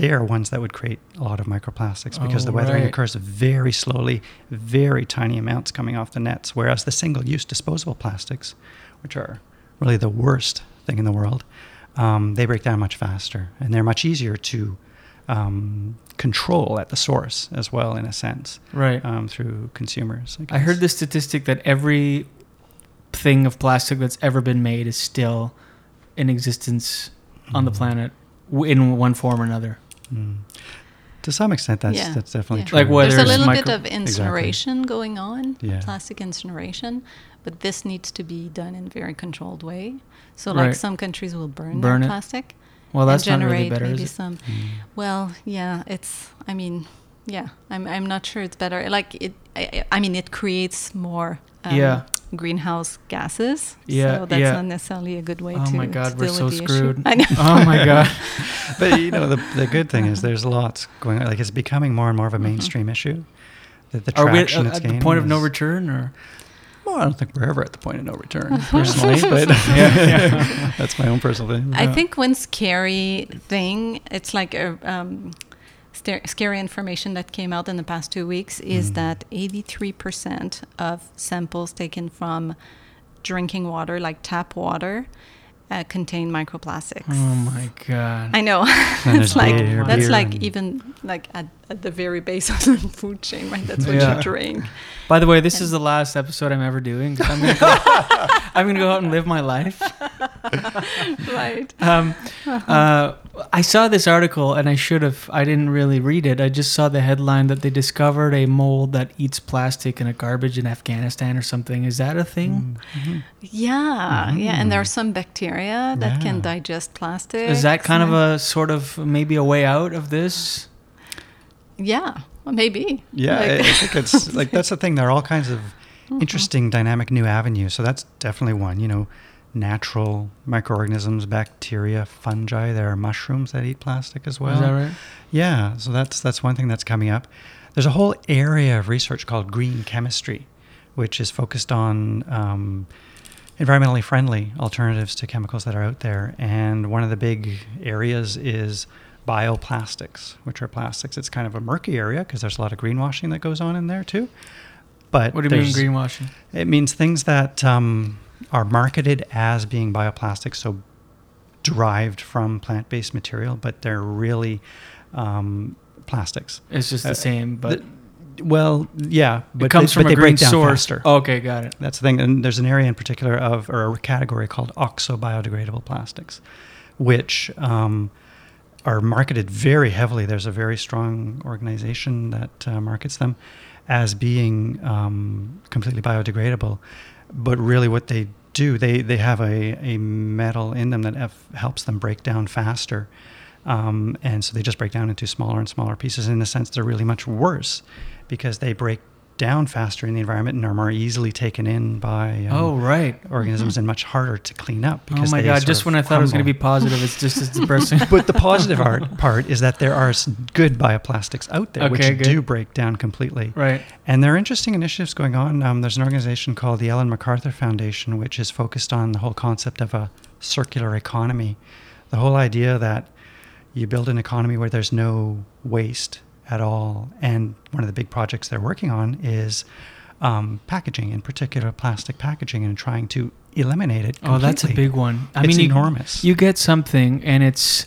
they are ones that would create a lot of microplastics because the Oh, weathering right. occurs very slowly, very tiny amounts coming off the nets. Whereas the single-use disposable plastics, which are really the worst thing in the world, um, they break down much faster and they're much easier to um, control at the source as well, in a sense, Right. um, through consumers. I heard the statistic that every thing of plastic that's ever been made is still in existence on the Mm. planet in one form or another. Mm. To some extent, that's Yeah. that's definitely Yeah. true. Like whether There's a little micro- bit of incineration going on, Yeah. plastic incineration, but this needs to be done in a very controlled way. So, Right. like some countries will burn, Burn their plastic Well, and that's not generate really better, maybe is it? some. Mm. Well, yeah, it's. I mean, yeah, I'm. I'm not sure it's better. Like it. I, I I mean, it creates more. Um, Yeah. Greenhouse gases. Yeah, So that's yeah. not necessarily a good way Oh to. my God, we're deal so with the issue. screwed. *laughs* I know. Oh my *laughs* god. but you know, the, the good thing is there's lots going on. Like it's becoming more and more of a Mm-hmm. mainstream issue. The, the Are we at, traction it's at the gaining point of no return, or Well, I don't think we're ever at the point of no return, *laughs* personally, but that's my own personal thing. I think one scary thing, it's like a um, scary information that came out in the past two weeks, is mm-hmm. that 83% of samples taken from drinking water, like tap water, uh, contain microplastics. oh my god. I know. And *laughs* it's like beer, that's beer like and- even like at, at the very base of the food chain, right? That's what Yeah. you drink. By the way, this is the last episode I'm ever doing. I'm gonna go, *laughs* I'm gonna go out and live my life. *laughs* right. Um, uh, I saw this article and I should have. I didn't really read it. I just saw the headline that they discovered a mold that eats plastic in a garbage in Afghanistan or something. Is that a thing? Yeah, yeah, and there are some bacteria that can digest plastic. Is that kind of a sort of maybe a way out of this? yeah? Well, maybe. Yeah, I, Like- I think it's *laughs* like that's the thing. There are all kinds of interesting, dynamic new avenues. So that's definitely one. You know, natural microorganisms, bacteria, fungi. There are mushrooms that eat plastic as well. Is that right? Yeah, so that's that's one thing that's coming up. There's a whole area of research called green chemistry, which is focused on um, environmentally friendly alternatives to chemicals that are out there. And one of the big areas is bioplastics, which are plastics. It's kind of a murky area because there's a lot of greenwashing that goes on in there too. But What do you mean greenwashing? It means things that um, are marketed as being bioplastics, so derived from plant-based material, but they're really um, plastics. It's just the Uh, same, but The- well, yeah, but it comes they, from but a green down source. faster. Okay, got it. That's the thing. And there's an area in particular of, or a category called oxo-biodegradable plastics, which um, are marketed very heavily. There's a very strong organization that uh, markets them as being um, completely biodegradable. But really, what they do, they, they have a, a metal in them that f- helps them break down faster. Um, and so they just break down into smaller and smaller pieces. In a sense, they're really much worse because they break down faster in the environment and are more easily taken in by um, Oh, right. organisms and much harder to clean up. Oh Because my god! Just when I thought it was going to be positive, it's just as depressing. *laughs* But the positive art *laughs* part is that there are good bioplastics out there which good. do break down completely. right. And there are interesting initiatives going on. Um, there's an organization called the Ellen MacArthur Foundation, which is focused on the whole concept of a circular economy. The whole idea that you build an economy where there's no waste at all. And one of the big projects they're working on is um, packaging, in particular plastic packaging, and trying to eliminate it. Oh, that's a big one. I It's mean, enormous. You get something, and it's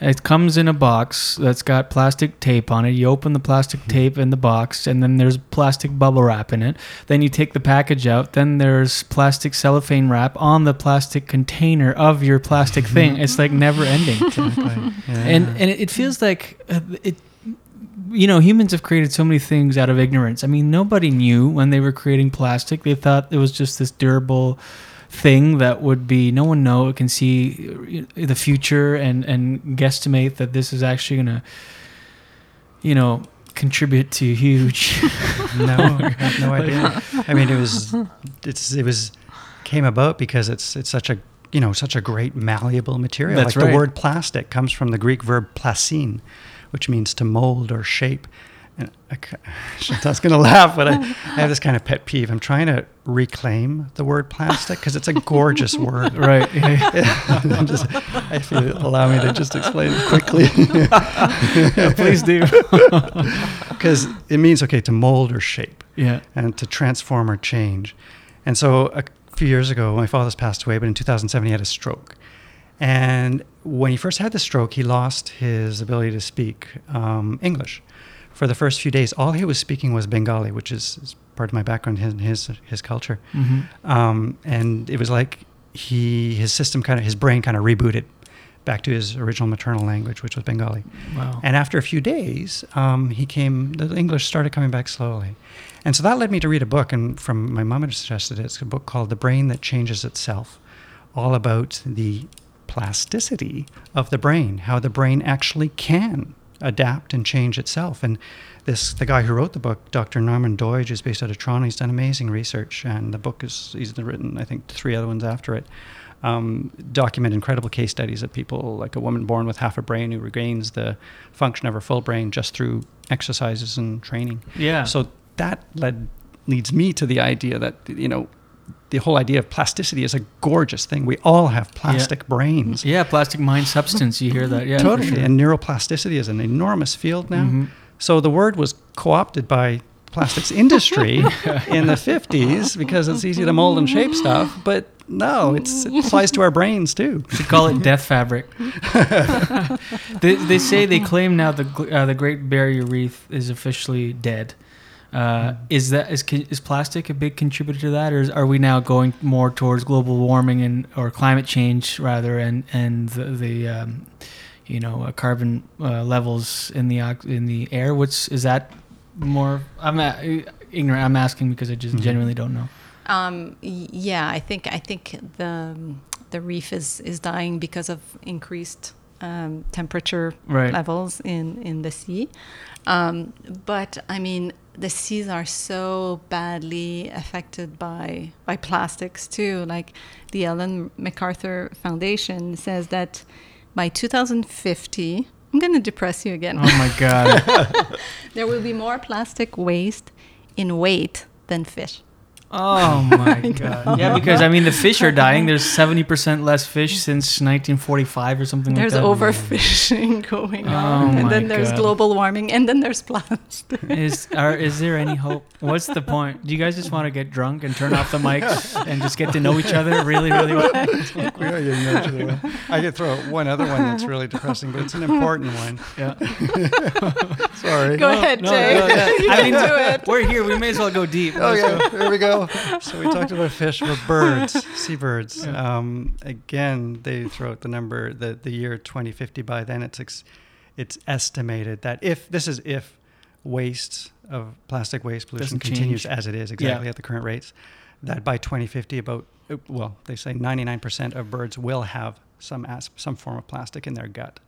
it comes in a box that's got plastic tape on it. You open the plastic Mm-hmm. tape in the box, and then there's plastic bubble wrap in it. Then you take the package out. Then there's plastic cellophane wrap on the plastic container of your plastic thing. It's like never ending. *laughs* Exactly. Yeah. and and it feels like uh, it you know humans have created so many things out of ignorance i mean nobody knew when they were creating plastic they thought it was just this durable thing that would be no one know can see uh, the future and and guesstimate that this is actually gonna you know contribute to huge *laughs* no, I have no *laughs* idea. I mean, it was, it's, it was, came about because it's, it's such a, you know, such a great malleable material. That's like right. the word plastic comes from the Greek verb plassein, which means to mold or shape. And I, *laughs* Chantal's going to laugh, but I, I have this kind of pet peeve. I'm trying to reclaim the word plastic because it's a gorgeous word. *laughs* right yeah. *laughs* I'm just, if you allow me to just explain it quickly. please do Because it means, okay, to mold or shape. yeah and to transform or change. And so a few years ago, my father's passed away, but in 2007 he had a stroke. And when he first had the stroke, he lost his ability to speak um, English. For the first few days, all he was speaking was Bengali, which is, is part of my background, his his, his culture. hmm Um, and it was like he his system kind of his brain kind of rebooted back to his original maternal language, which was Bengali. wow And after a few days, um, he came. The English started coming back slowly, and so that led me to read a book. And from my mom had suggested it. It's a book called "The Brain That Changes Itself," all about the plasticity of the brain, how the brain actually can adapt and change itself. And this, the guy who wrote the book, Dr. Norman Doidge, is based out of Toronto. He's done amazing research, and the book is he's written, I think, three other ones after it. Um, document incredible case studies of people like a woman born with half a brain who regains the function of her full brain just through exercises and training. yeah So that led leads me to the idea that you know the whole idea of plasticity is a gorgeous thing. We all have plastic brains. yeah plastic mind substance you hear that yeah totally. sure. And neuroplasticity is an enormous field now. Mhm. So the word was co-opted by plastics industry *laughs* in the 50s because it's easy to mold and shape stuff. But no, it's, it applies to our brains too. They call it death fabric. *laughs* they, they say they claim now the uh, the Great Barrier Reef is officially dead. Uh, is that is is plastic a big contributor to that, or is, are we now going more towards global warming and or climate change rather, and and the, the um, you know uh, carbon uh, levels in the in the air? What's is that more? I'm a, ignorant. I'm asking because I just Mhm. genuinely don't know. Um, yeah, I think I think the the reef is is dying because of increased um, temperature Right. levels in in the sea. Um, but I mean, the seas are so badly affected by by plastics too. Like the Ellen MacArthur Foundation says that by 2050, I'm going to depress you again. Oh my god. *laughs* there will be more plastic waste in weight than fish. Oh *laughs* my god! Yeah, *laughs* because I mean the fish are dying. There's *laughs* seventy percent less fish since 1945 or something There's like that. overfishing going Oh on, and then there's God. global warming, and then there's plastic. Is are, is there any hope? What's the point? Do you guys just want to get drunk and turn off the mics and just get to know each other really, really well? We are getting there to the- I could throw one other one that's really depressing, but it's an important one. Yeah. Sorry. Go ahead, No, Jay. no, yeah. you I can mean, do it. we're here. We may as well go deep. Oh, Let's go. Okay, there we go. *laughs* So we talked about fish, but birds, seabirds. Um, again, they throw out the number, the, the year 2050. By then, it's ex- it's estimated that if this is if waste of plastic waste pollution Doesn't continues change. as it is exactly Yeah. at the current rates, that by 2050, about uh, well, they say 99% of birds will have some as- some form of plastic in their gut.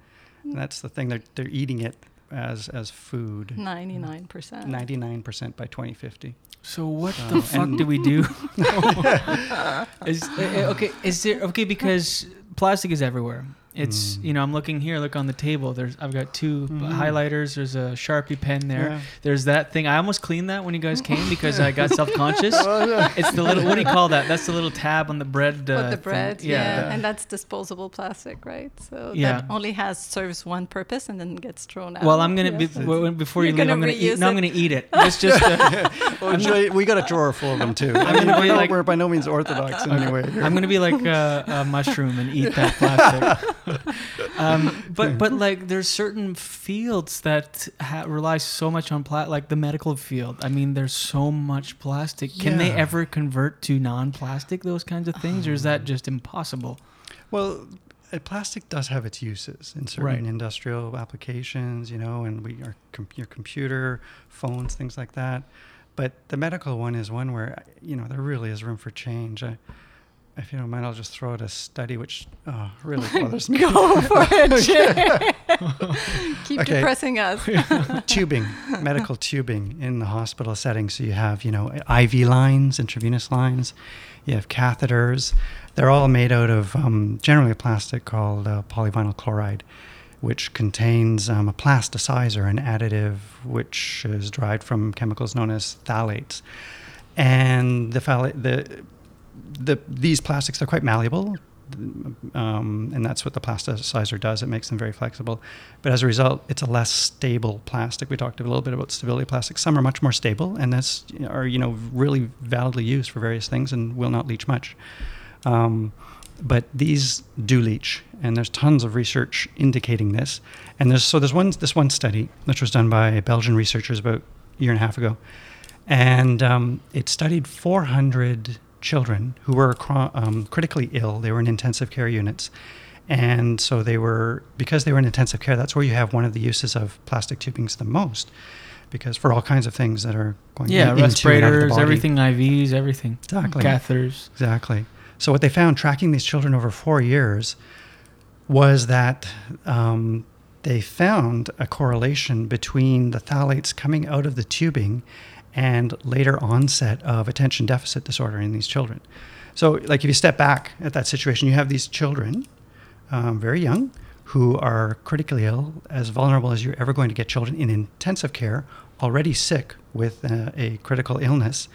And that's the thing; they're they're eating it as as food. Ninety-nine percent. 99% by 2050. So what So, the fuck do we do? *laughs* *laughs* is, uh, uh, okay, is there okay because plastic is everywhere. It's Mm. you know I'm looking here. Look on the table. There's I've got 2 Mhm. highlighters. There's a sharpie pen there. Yeah. There's that thing. I almost cleaned that when you guys came *laughs* because I got self conscious. *laughs* Oh, yeah. It's the little what do you call that? That's the little tab on the bread. Uh, With the bread, Yeah. yeah, and that's disposable plastic, right? So Yeah. that only has serves one purpose and then gets thrown out. Well, I'm gonna Yeah. be, w- w- before you You're leave. I'm gonna eat. reuse No, I'm it. gonna eat it. *laughs* It's just. Uh, Well, Jay, we got a drawer full of them too. I I'm mean, gonna we're, be not- like- we're by no means orthodox in any way. I'm gonna be like a, a mushroom and eat that plastic. *laughs* um, but but like there's certain fields that ha- rely so much on plastic, like the medical field. I mean, there's so much plastic. Can they ever convert to non-plastic? Those kinds of things, or is that just impossible? Well, uh, plastic does have its uses in certain Right. industrial applications, you know, and we are com- your computer, phones, things like that. But the medical one is one where you know there really is room for change. I, if you don't mind, I'll just throw out a study which oh, really *laughs* bothers me. Go for it. *laughs* *laughs* Keep Okay. depressing us. tubing, medical tubing in the hospital setting. So you have, you know, IV lines, intravenous lines, you have catheters. They're all made out of um, generally a plastic called uh, polyvinyl chloride, which contains um, a plasticizer, an additive which is derived from chemicals known as phthalates. And the phthalate, the the these plastics they're quite malleable um, and that's what the plasticizer does. It makes them very flexible. But as a result it's a less stable plastic. We talked a little bit about stability plastics. some are much more stable and that's are you know really validly used for various things and will not leach much. Um, but these do leach and there's tons of research indicating this. And there's so there's one this one study which was done by belgian researchers about a year and a half ago and um, it studied 400 children who were um, critically ill. They were in intensive care units. And so they were, because they were in intensive care, that's where you have one of the uses of plastic tubings the most, because for all kinds of things that are going Yeah, in- into and out of the respirators, everything, IVs, everything. Exactly. Catheters. Exactly. So what they found tracking these children over four years was that um, they found a correlation between the phthalates coming out of the tubing and later onset of attention deficit disorder in these children. So, like if you step back at that situation, you have these children, um, very young, who are critically ill, as vulnerable as you're ever going to get children in intensive care, already sick with uh, a critical illness,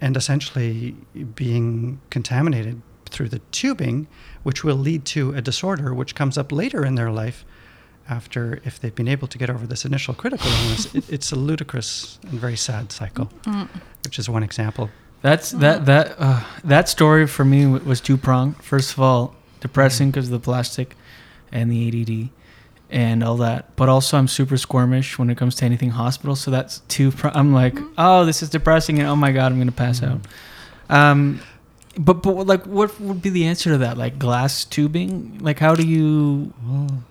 and essentially being contaminated through the tubing, which will lead to a disorder which comes up later in their life after if they've been able to get over this initial critical illness, it, *laughs* it's a ludicrous and very sad cycle, mm. Mm. which is one example. That's that mm. that uh, that story for me was two pronged. First of all, depressing because of the plastic and the ADD and all that. But also, I'm super squirmish when it comes to anything hospital. So that's two. Pro- I'm like, oh, this is depressing, and oh my god, I'm gonna pass out. Um, but but like, what would be the answer to that? Like glass tubing? Like, how do you? Well,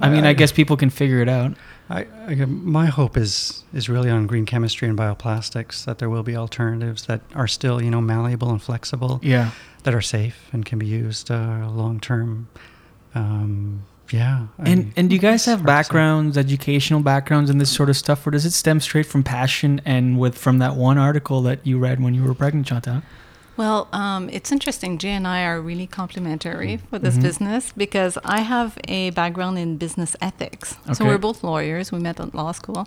I mean, I guess people can figure it out. I, I, my hope is is really on green chemistry and bioplastics that there will be alternatives that are still you know malleable and flexible Yeah. that are safe and can be used uh, long term. Um, yeah. And I- and do you guys have hard to say. backgrounds, educational backgrounds in this sort of stuff, or does it stem straight from passion and with from that one article that you read when you were pregnant, Chantal? Well, um, it's interesting. Jay and I are really complementary Mm. for this Mm-hmm. business because I have a background in business ethics. So we're both lawyers. We met at law school,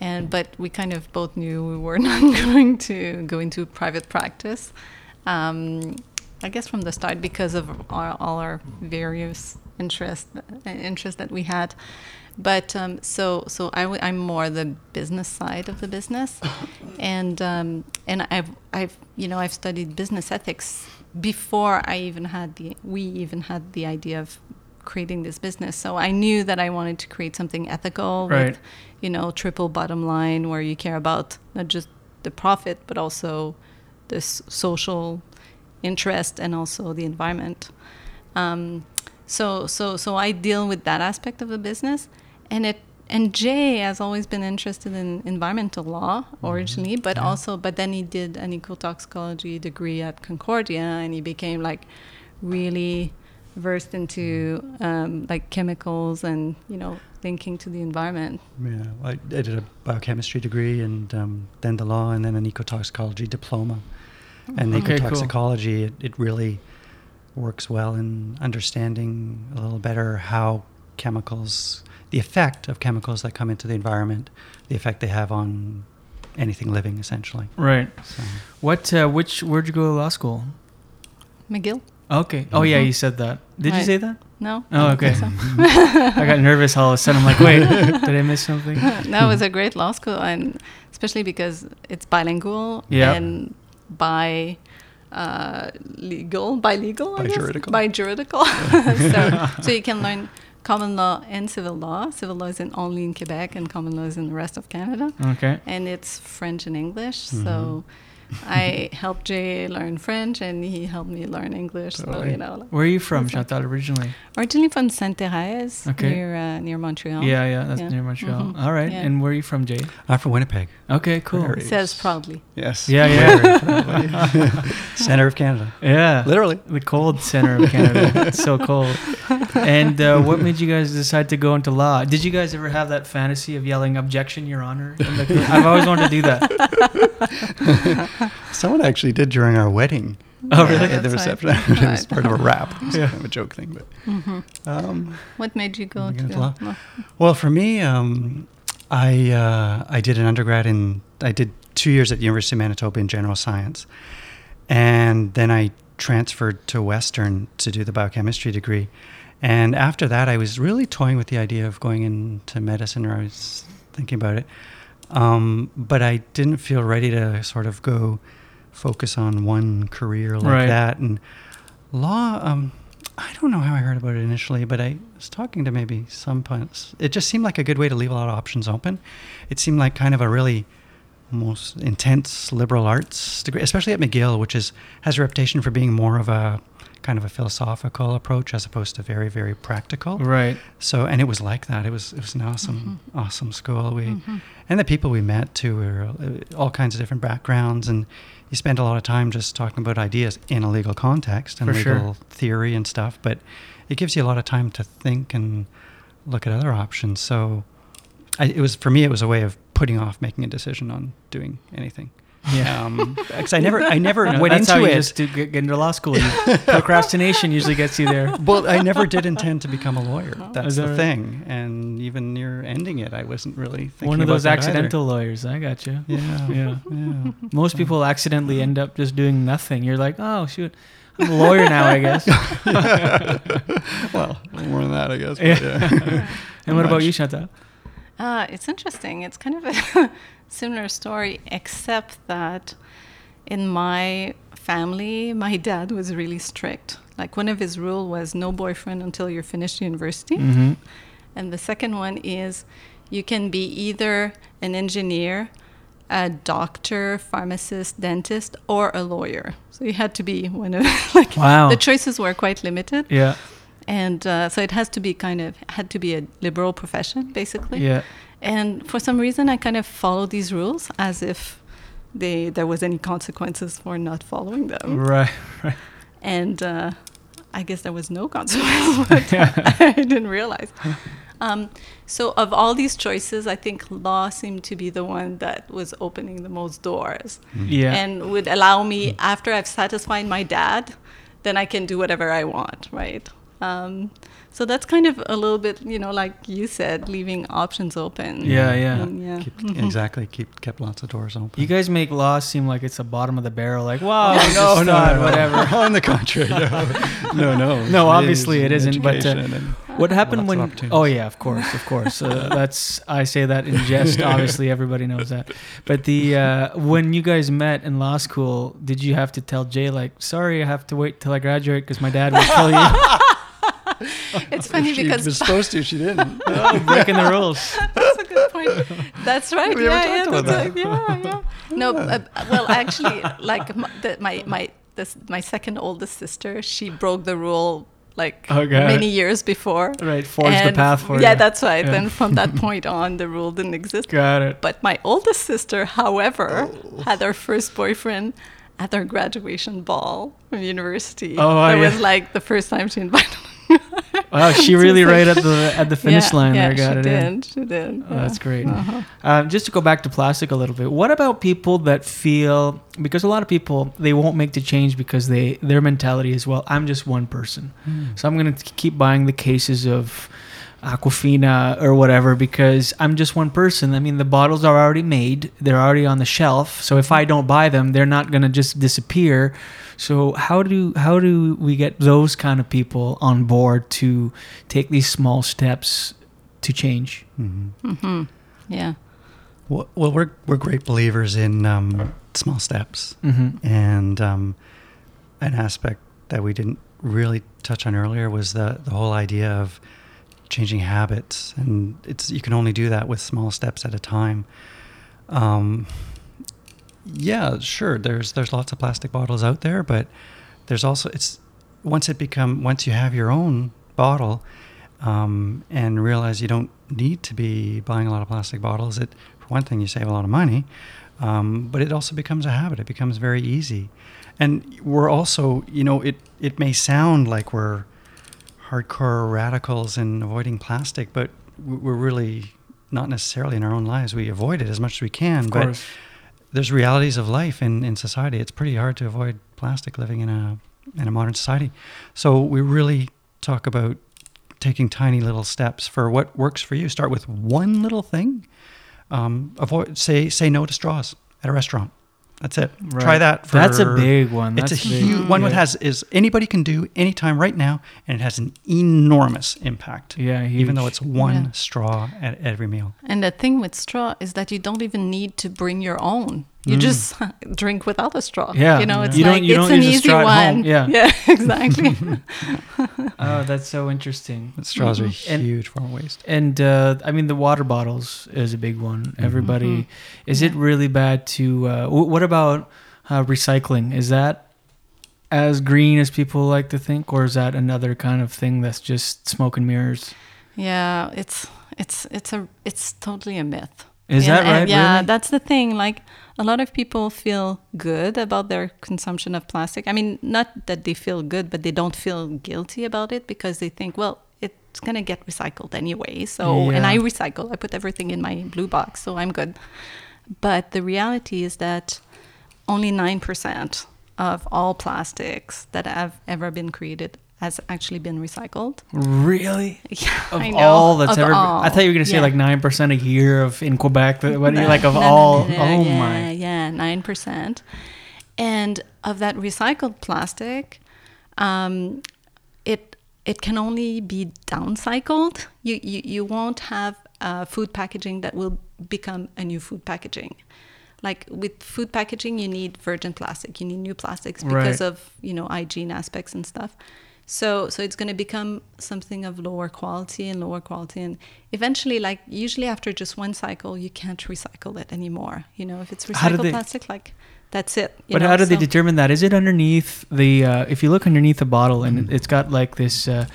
and but we kind of both knew we were *laughs* not going to go into private practice. Um, I guess from the start because of our, all our various interests uh, interests that we had. But um, so so I w- I'm more the business side of the business, *coughs* and um, and I've I've you know I've studied business ethics before I even had the we even had the idea of creating this business. So I knew that I wanted to create something ethical Right. with you know triple bottom line where you care about not just the profit but also this social interest and also the environment. Um, so so so I deal with that aspect of the business, and it and Jay has always been interested in environmental law originally, but also but then he did an ecotoxicology degree at Concordia, and he became like really versed into um, like chemicals and you know thinking to the environment. Yeah, I, I did a biochemistry degree and um, then the law and then an ecotoxicology diploma. And Okay, cool. ecotoxicology, it, it really works well in understanding a little better how chemicals, the effect of chemicals that come into the environment, the effect they have on anything living, essentially. Right. So, What? Uh, which? Where'd you go to law school? McGill? Okay. Oh yeah, you said that. Did you say that? No. Oh, I okay. so. *laughs* I got nervous all of a sudden. I'm like, wait, did I miss something? *laughs* no, it was a great law school, and especially because it's bilingual Yeah. and by uh, legal, by legal, By juridical. by juridical. *laughs* so, so you can learn common law and civil law. Civil law is in only in Quebec, and common law is in the rest of Canada. Okay. And it's French and English. So mm-hmm. I helped Jay learn French, and he helped me learn English. So you know, like- Where are you from, Chantal, originally? originally from Sainte Thérèse, Okay. near uh, near Montreal. Yeah, yeah, that's Yeah. near Montreal. Mhm. All right. Yeah. And where are you from, Jay? I'm from Winnipeg. Okay, cool. Very- Says proudly. Yes. Yeah, yeah. *laughs* Center of Canada. Yeah. Literally. The cold center of Canada. it's so cold. And uh, what made you guys decide to go into law? Did you guys ever have that fantasy of yelling "Objection, Your Honor"? in *laughs* the? I've always wanted to do that. *laughs* *laughs* Someone actually did during our wedding. Oh, uh, really? At the reception. right. *laughs* it was part of a rap. *laughs* It was Yeah. kind of a joke thing, but hmm um, What made you go to got law? law? Well, for me, um, I uh, I did an undergrad in I did two years at the University of Manitoba in general science, and then I transferred to Western to do the biochemistry degree. And after that, I was really toying with the idea of going into medicine, or I was thinking about it, um, but I didn't feel ready to sort of go focus on one career like Right. that. And law, um, I don't know how I heard about it initially, but I was talking to maybe some punts. It just seemed like a good way to leave a lot of options open. It seemed like kind of a really most intense liberal arts degree, especially at McGill, which is has a reputation for being more of a kind of a philosophical approach as opposed to very very practical. Right. So and it was like that. It was it was an awesome awesome school. We and the people we met too were uh, all kinds of different backgrounds and you spend a lot of time just talking about ideas in a legal context and For sure. legal theory and stuff, but it gives you a lot of time to think and look at other options. So I, it was for me it was a way of putting off making a decision on doing anything. Yeah. Um, *laughs* 'cause I never I never You *laughs* know, went that's into how you it. just do, get, get into law school. You- *laughs* procrastination usually gets you there. well, I never did intend to become a lawyer. That's that the right? thing. And even near ending it, I wasn't really thinking One of about those that either. accidental lawyers. I got you. Yeah. Yeah. Yeah. Most people accidentally end up just doing nothing. You're like, oh shoot, I'm a lawyer now, I guess. well, more than that, I guess. Yeah. yeah. And what about much. you, Chantal? Uh, it's interesting. It's kind of a similar story, except that in my family, my *laughs* dad was really strict. Like one of his rule was no boyfriend until you're finished university, Mm-hmm. and the second one is you can be either an engineer, a doctor, pharmacist, dentist, or a lawyer. So you had to be one of *laughs* like Wow. the choices were quite limited, Yeah, and uh, so it has to be kind of had to be a liberal profession basically. yeah. And for some reason, I kind of follow these rules as if they there was any consequences for not following them. Right, right. And uh, I guess there was no consequence, *laughs* but *laughs* I didn't realize. Um, so of all these choices, I think law seemed to be the one that was opening the most doors Yeah. and would allow me after I've satisfied my dad, then I can do whatever I want, right? Um, so that's kind of a little bit, you know, like you said, leaving options open. Yeah, yeah. And, yeah. Keep, exactly. Keep kept lots of doors open. You guys make law seem like it's the bottom of the barrel. Like, wow, Oh, *laughs* no, just no, thought, no. whatever. *laughs* On the contrary, no, *laughs* no, no. No, obviously it is isn't. But uh, what happened when? Oh yeah, of course, of course. Uh, that's I say that in jest. Obviously, everybody knows that. But the uh, when you guys met in law school, did you have to tell Jay like, "Sorry, I have to wait till I graduate because my dad will kill you"? *laughs* It's funny she because was supposed to. She didn't. *laughs* oh, breaking the rules. *laughs* that's a good point. That's right. We never yeah, yeah, about that's that. right. Yeah, yeah. No, uh, well, actually, like my my my this, my second oldest sister, she broke the rule like Okay. many years before. Right, forged the path for Yeah, you. that's right. Yeah. And from that point on, the rule didn't exist. Got it. But my oldest sister, however, Oh. had her first boyfriend at her graduation ball from university. Oh, wow, that yeah. was like the first time she invited. *laughs* Wow, she really right at the at the *laughs* finish yeah, line yeah, there got she it did. in. She did. Oh, yeah. that's great. Uh-huh. Um, just to go back to plastic a little bit, what about people that feel because a lot of people they won't make the change because they their mentality is well, I'm just one person, so I'm gonna keep buying the cases of Aquafina or whatever because I'm just one person. I mean, the bottles are already made; they're already on the shelf. So if I don't buy them, they're not gonna just disappear. So how do how do we get those kind of people on board to take these small steps to change? Yeah. Well, well, we're we're great believers in um, small steps, Mm-hmm. and um, an aspect that we didn't really touch on earlier was the the whole idea of changing habits, and it's you can only do that with small steps at a time. Um, yeah, sure. There's there's lots of plastic bottles out there, but there's also it's once it become once you have your own bottle um, and realize you don't need to be buying a lot of plastic bottles. It for one thing you save a lot of money, um, but it also becomes a habit. It becomes very easy, and we're also you know it it may sound like we're hardcore radicals in avoiding plastic, but we're really not necessarily in our own lives. We avoid it as much as we can, Of but course. There's realities of life in, in society. It's pretty hard to avoid plastic living in a in a modern society. So we really talk about taking tiny little steps for what works for you. Start with one little thing. Um, avoid say say no to straws at a restaurant. That's it. Try that. For, That's a big one. It's a big. huge one. That has is anybody can do anytime right now, and it has an enormous impact. Yeah, even though it's one Yeah. straw at every meal. And the thing with straw is that you don't even need to bring your own. You just *laughs* drink without a straw. Mm. Yeah. You know, it's You like you it's an easy one. home. Yeah. Yeah, *laughs* exactly. *laughs* Oh, that's so interesting. But straws are a And- huge form of waste. And uh, I mean, the water bottles is a big one. Everybody, is it really bad to? Uh, wh- what about uh, recycling? Is that as green as people like to think, or is that another kind of thing that's just smoke and mirrors? yeah, it's it's it's a it's totally a myth. Is And- that and right? yeah, Really? that's the thing. Like a lot of people feel good about their consumption of plastic. I mean, not that they feel good, but they don't feel guilty about it because they think, well, it's gonna get recycled anyway. So, and I recycle. I put everything in my blue box, so I'm good. But the reality is that only nine percent of all plastics that have ever been created has actually been recycled. Really? *laughs* Yeah, Of I know. all that's Of ever, all. I thought you were gonna say Yeah. like nine percent a year of in Quebec. But what do you No, like of *laughs* no, all? no, oh yeah, my! Yeah, nine percent. And of that recycled plastic, um, it it can only be downcycled. You, you, you won't have uh, food packaging that will become a new food packaging. Like with food packaging, you need virgin plastic. You need new plastics because Right. of you know hygiene aspects and stuff. So so it's going to become something of lower quality and lower quality, and eventually, like usually after just one cycle, you can't recycle it anymore. You know, if it's recycled they- plastic, like that's it. you But know, how do they determine that? Is it underneath the? Uh, if you look underneath the bottle and Mm-hmm. it- it's got like this, uh,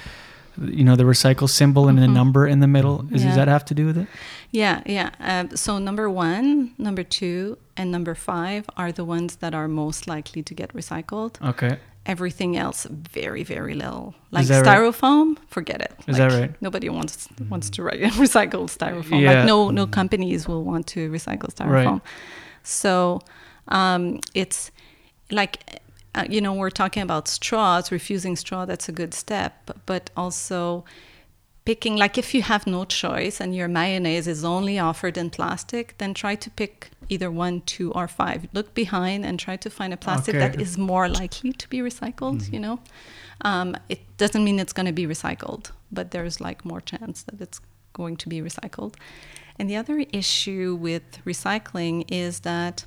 you know, the recycle symbol and the number in the middle. Is, Does that have to do with it? Yeah, yeah. Um, so number one, number two, and number five are the ones that are most likely to get recycled. Okay. Everything else, very, very little. Like that right? styrofoam, forget it. Is that right? Nobody wants wants to re- *laughs* recycle styrofoam. Yeah. Like no, no companies will want to recycle styrofoam. So um, it's like uh, you know we're talking about straws refusing straw that's a good step but also picking like if you have no choice and your mayonnaise is only offered in plastic then try to pick either one two or five. Look behind and try to find a plastic Okay. that is more likely to be recycled you know? Um, it doesn't mean it's going to be recycled but there's like more chance that it's going to be recycled. And the other issue with recycling is that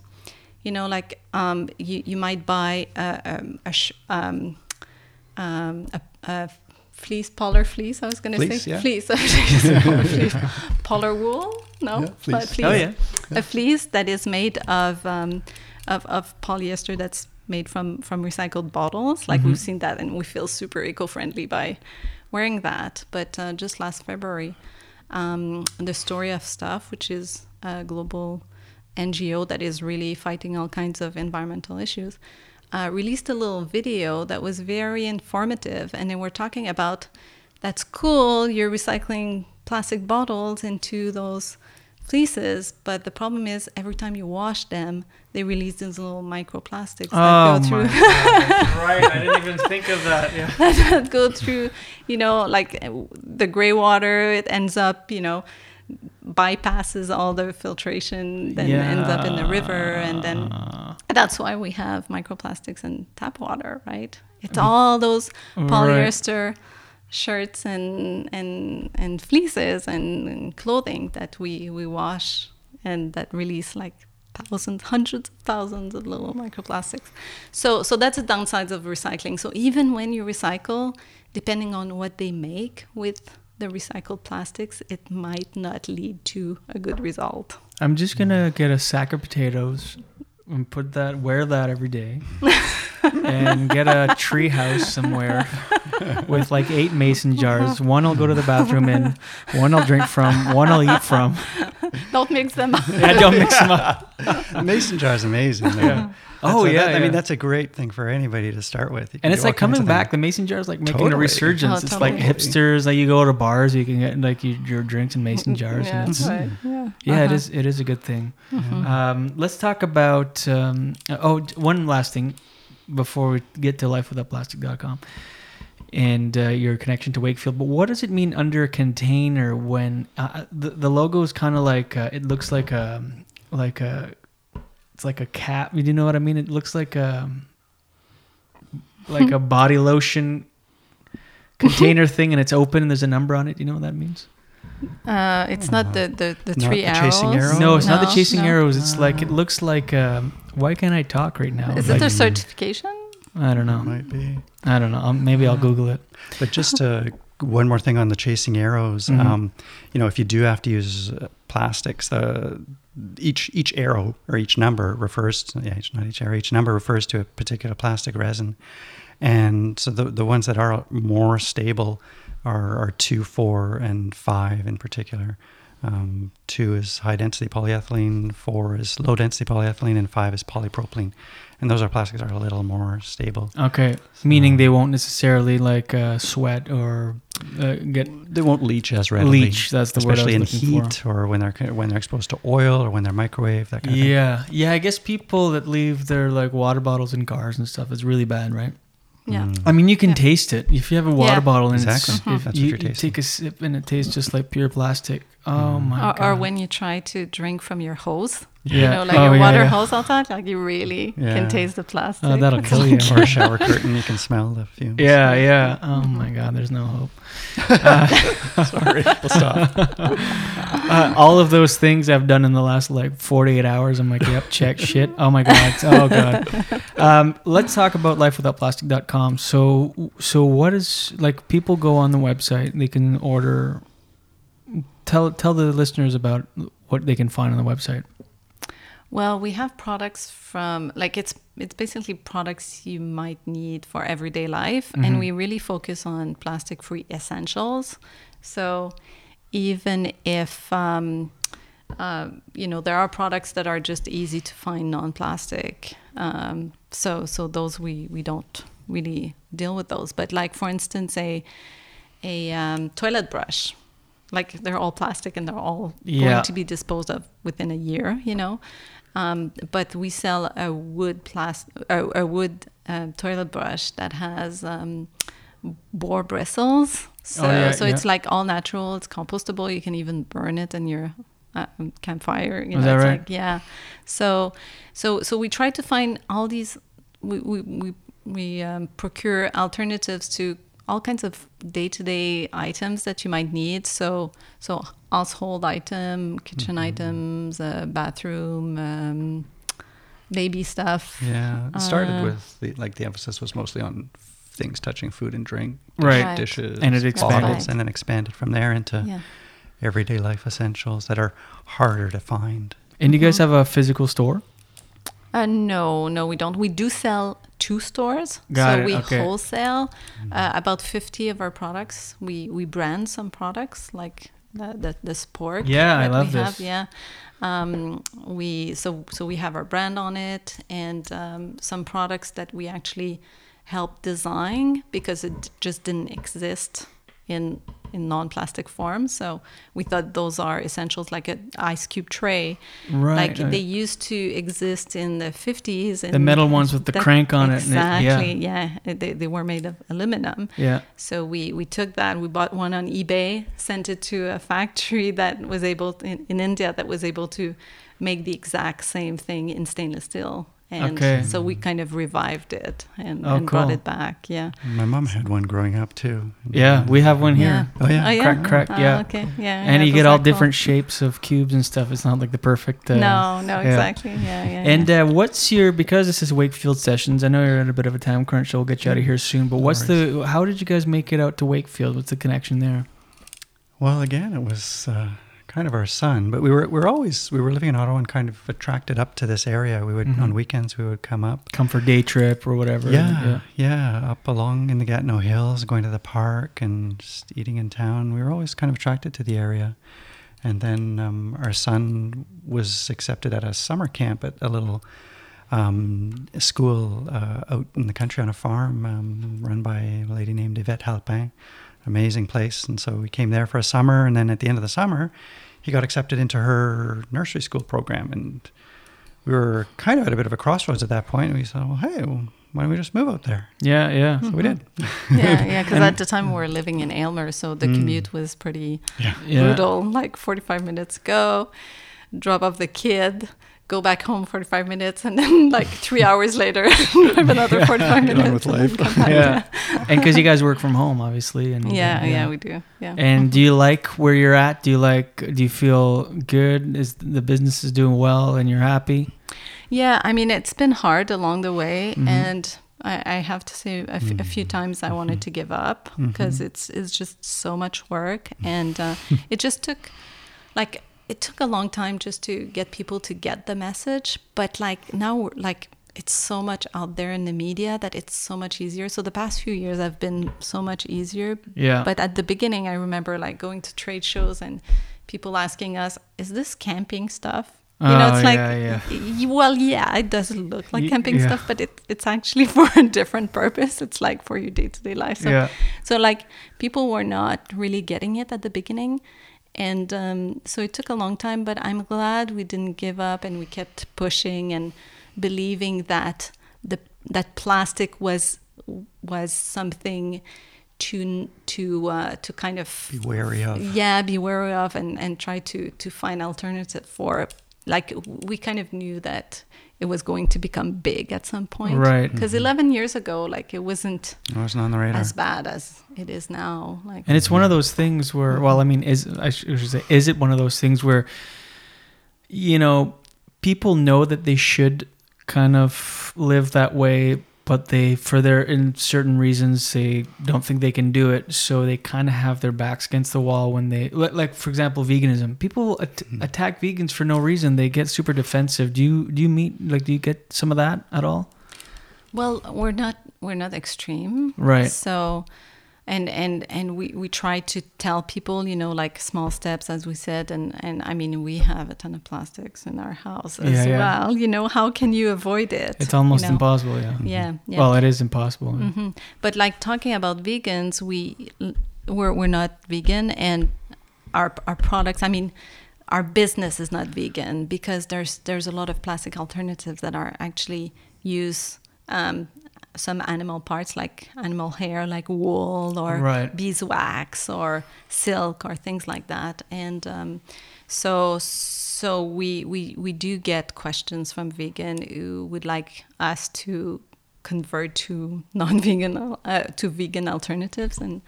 you know like um, you, you might buy a, um, a, sh- um, um, a, a fleece polar fleece i was going to Fleece, say yeah. fleece, *laughs* *laughs* polar, fleece. polar wool no Yeah, But fleece. Oh, yeah. a fleece that is made of um, of, of polyester that's made from from recycled bottles like we've seen that and we feel super eco-friendly by wearing that but uh, just last february um, the story of stuff which is a global ngo that is really fighting all kinds of environmental issues uh, released a little video that was very informative and they were talking about that's cool you're recycling plastic bottles into those fleeces but the problem is every time you wash them they release these little microplastics Oh that go through my *laughs* God. right. I didn't even think of that. Yeah. *laughs* that go through, you know, like uh, the gray water, it ends up, you know, bypasses all the filtration, then ends up in the river. And then that's why we have microplastics in tap water, right? It's mm. all those Right. polyester shirts and, and, and fleeces and, and clothing that we, we wash and that release like thousands, hundreds of thousands of little microplastics. So, so that's the downsides of recycling. So even when you recycle, depending on what they make with the recycled plastics, it might not lead to a good result. I'm just gonna get a sack of potatoes and put that, wear that every day, *laughs* and get a tree house somewhere *laughs* with like eight mason jars. One I'll go to the bathroom in, one I'll drink from, one I'll eat from. Don't mix them up. I don't mix them up. *laughs* Mason jars is amazing. though. Yeah. That's Oh a- yeah, that- I mean that's a great thing for anybody to start with. And it's like coming back. The mason jar is like making a resurgence. Oh, it's like hipsters. Like you go to bars, you can get like your, your drinks in mason jars. yeah, and it's, right. Yeah. yeah, it Uh-huh. is. It is a good thing. Um, let's talk about. Um, oh, one last thing before we get to lifewithoutplastic.com and uh, your connection to Wakefield. But what does it mean under a container when uh, the the logo is kind of like uh, it looks like a like a it's like a cap. You know what I mean? It looks like a like a body lotion *laughs* container thing, and it's open and there's a number on it. Do you know what that means? Uh, it's not the, the, the Not three the arrows. chasing arrow? No, it's not the chasing no. arrows. It's like it looks like. Um, why can't I talk right now? Is Like, it a certification? I don't know. Might be. I don't know. Um, maybe I'll Google it. But just uh, one more thing on the chasing arrows. Mhm. Um, you know, if you do have to use uh, plastics, the each each arrow or each number refers to yeah, each, not each arrow, each number refers to a particular plastic resin, and so the the ones that are more stable are are two, four, and five in particular. Um, two is high density polyethylene, four is low density polyethylene, and five is polypropylene. And those are plastics that are a little more stable. Okay, meaning they won't necessarily like uh, sweat or uh, get They won't leach as readily. leach. That's the word especially in heat for. or when they're when they're exposed to oil or when they're microwave that kind of thing. Yeah, yeah. I guess people that leave their like water bottles in cars and stuff is really bad, right? Yeah. Mm. I mean, you can Yeah. taste it if you have a water Yeah. bottle and Exactly. it's, Mhm. if That's what you, you're you take a sip and it tastes just like pure plastic. Oh my or, god. or when you try to drink from your hose. Yeah. You know, like Oh, your yeah, water yeah. hose outside, like you really Yeah. can taste the plastic. Oh, that'll It's *laughs* kill you. or a shower curtain, you can smell the fumes. Yeah, yeah. Oh my God, there's no hope. *laughs* Sorry, we'll stop. *laughs* Uh, all of those things I've done in the last like 48 hours. I'm like, yep, check shit. Oh my God. Oh God. Um, let's talk about lifewithoutplastic.com. So, so what is like people go on the website, they can order. Tell tell the listeners about what they can find on the website. Well, we have products from like it's it's basically products you might need for everyday life, and we really focus on plastic-free essentials. So even if um, uh, you know there are products that are just easy to find non-plastic, um, so so those we we don't really deal with those. But like for instance, a a um, toilet brush. Like they're all plastic and they're all Yeah. going to be disposed of within a year, you know. Um, but we sell a wood plastic, a, a wood uh, toilet brush that has um, boar bristles. So, Oh, yeah, so yeah. it's like all natural. It's compostable. You can even burn it in your uh, campfire. You Is know, that it's right? like yeah. So, so, so we try to find all these. We we we, we um, procure alternatives to all kinds of day-to-day items that you might need. So, so household item, kitchen Mm-hmm. items, uh, bathroom, um, baby stuff. Yeah, it started Uh, with the like the emphasis was mostly on things touching food and drink, Right. Right. dishes, And it expanded. bottles, and then expanded from there into Yeah. everyday life essentials that are harder to find. And you Mm-hmm. guys have a physical store? Uh, no, no, we don't. We do sell two stores. Got so it, we okay. wholesale uh, about 50 of our products. We we brand some products like the the, the sport. Yeah, I love we this. Have, yeah. Um, we so so we have our brand on it and um, some products that we actually help design because it just didn't exist in in non-plastic form. So we thought those are essentials like an ice cube tray. Right, Like right. they used to exist in the 50s. And The metal ones with the that- crank on it and it- yeah. Yeah. They, they were made of aluminum. Yeah. So we, we took that, we bought one on eBay, sent it to a factory that was able to, in, in India that was able to make the exact same thing in stainless steel. And Okay. so we kind of revived it and, Oh, and brought it back. Yeah. My mom had one growing up too. Yeah, we have one here. Yeah. Oh, yeah? Oh, yeah. Crack, crack, Oh, yeah. Okay. Yeah. And yeah, you get all are cool. different shapes of cubes and stuff. It's not like the perfect. Uh, no, no, yeah. exactly. Yeah. Yeah. And uh, what's your because this is Wakefield sessions? I know you're in a bit of a time crunch, so we'll get you out of here soon. But what's the how did you guys make it out to Wakefield? What's the connection there? Well, again, it was uh, kind of our son, but we were we were always we were living in Ottawa and kind of attracted up to this area. We would Mhm. on weekends we would come up. Come for day trip or whatever. Yeah, yeah, up along in the Gatineau Hills, going to the park and just eating in town. We were always kind of attracted to the area. And then um, our son was accepted at a summer camp at a little um, school uh, out in the country on a farm um, run by a lady named Yvette Halpin. Amazing place. And so we came there for a summer. And then at the end of the summer, he got accepted into her nursery school program. And we were kind of at a bit of a crossroads at that point. And we said, well, hey, well, why don't we just move out there? Yeah, yeah. So we did. Mm-hmm. *laughs* yeah, yeah, because at the time we were living in Aylmer, so the mm. commute was pretty Yeah. Yeah. brutal. Like 45 minutes go, drop off the kid, go back home 45 minutes, and then *laughs* like three hours later, *laughs* drive another 45 Get on minutes. with life. come yeah. *laughs* and because you guys work from home, obviously, and Yeah, yeah, we do. Yeah. And do you like where you're at? Do you like? Do you feel good? Is the business is doing well and you're happy? Yeah, I mean, it's been hard along the way, Mm-hmm. and I, I have to say, a few times I wanted to give up Mm-hmm. because it's it's just so much work, and uh, it just took like it took a long time just to get people to get the message. But like now, like it's so much out there in the media that it's so much easier. So the past few years have been so much easier. Yeah. But at the beginning, I remember like going to trade shows and people asking us, "Is this camping stuff?" You know, Oh, it's like, yeah, yeah. well, yeah, it does look like camping yeah. stuff, but it, it's actually *laughs* for a different purpose. It's like for your day to day life. So, Yeah. so like people were not really getting it at the beginning. And um, so it took a long time, but I'm glad we didn't give up and we kept pushing and believing that the that plastic was was something to to uh, to kind of Be wary of. yeah be wary of and and try to to find alternative for like we kind of knew that it was going to become big at some point Right. because mm-hmm. 11 years ago like it wasn't It wasn't on the radar. as bad as it is now like And it's one of those things where, well, I mean, is I should say, is it one of those things where, you know, people know that they should kind of live that way, but they, for their in certain reasons, they don't think they can do it, so they kind of have their backs against the wall when they, like for example, veganism. People at- mm-hmm. attack vegans for no reason. They get super defensive. Do you do you meet like do you get some of that at all? Well, we're not we're not extreme, Right. So, and and and we we try to tell people, you know, like small steps, as we said, and and I mean, we have a ton of plastics in our house as Yeah, yeah. well. You know, how can you avoid it? It's almost you know? impossible. Yeah. Yeah, yeah. Well, it is impossible. hmm But like talking about vegans, we we're we're not vegan, and our our products. I mean, our business is not vegan because there's there's a lot of plastic alternatives that are actually use um, some animal parts like animal hair, like wool or Right. beeswax or silk or things like that, and um, so so we, we we do get questions from vegan who would like us to convert to *laughs* non-vegan uh, to vegan alternatives and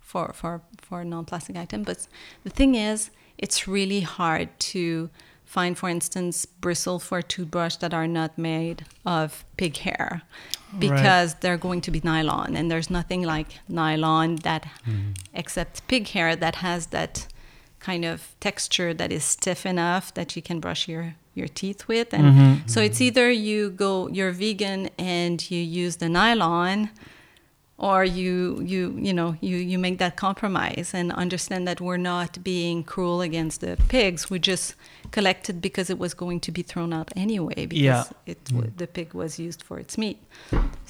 for for for non-plastic item but the thing is it's really hard to find for instance bristle for a toothbrush that are not made of pig hair because they're going to be nylon and there's nothing like nylon that mm-hmm. except pig hair that has that kind of texture that is stiff enough that you can brush your your teeth with. And mm-hmm. so it's mm-hmm. either you go you're vegan and you use the nylon or you you you know you you make that compromise and understand that we're not being cruel against the pigs we just collected because it was going to be thrown out anyway because Yeah. it w mm. the pig was used for its meat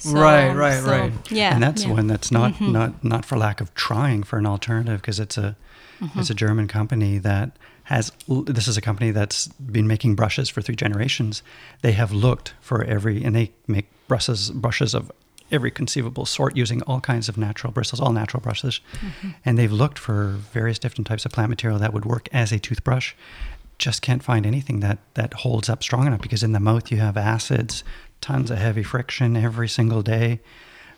Right, right, right. yeah and that's yeah. one that's not mm-hmm. not not for lack of trying for an alternative because it's a mm-hmm. it's a German company that has this is a company that's been making brushes for three generations. They have looked for every and they make brushes brushes of every conceivable sort using all kinds of natural bristles, all natural brushes, and they've looked for various different types of plant material that would work as a toothbrush. Just can't find anything that that holds up strong enough because in the mouth you have acids, tons of heavy friction every single day.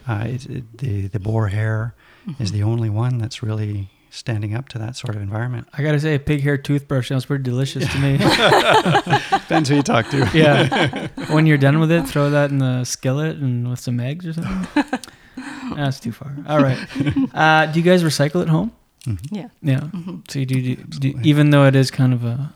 Uh, it, it, the the boar hair is the only one that's really standing up to that sort of environment. I gotta say, a pig hair toothbrush sounds pretty delicious to me. *laughs* Depends who you talk to. yeah. When you're done with it, throw that in the skillet and with some eggs or something. *laughs* That's too far. All right. Uh, do you guys recycle at home? Mm-hmm. yeah Yeah. Mm-hmm. So you do, do, do, even though it is kind of a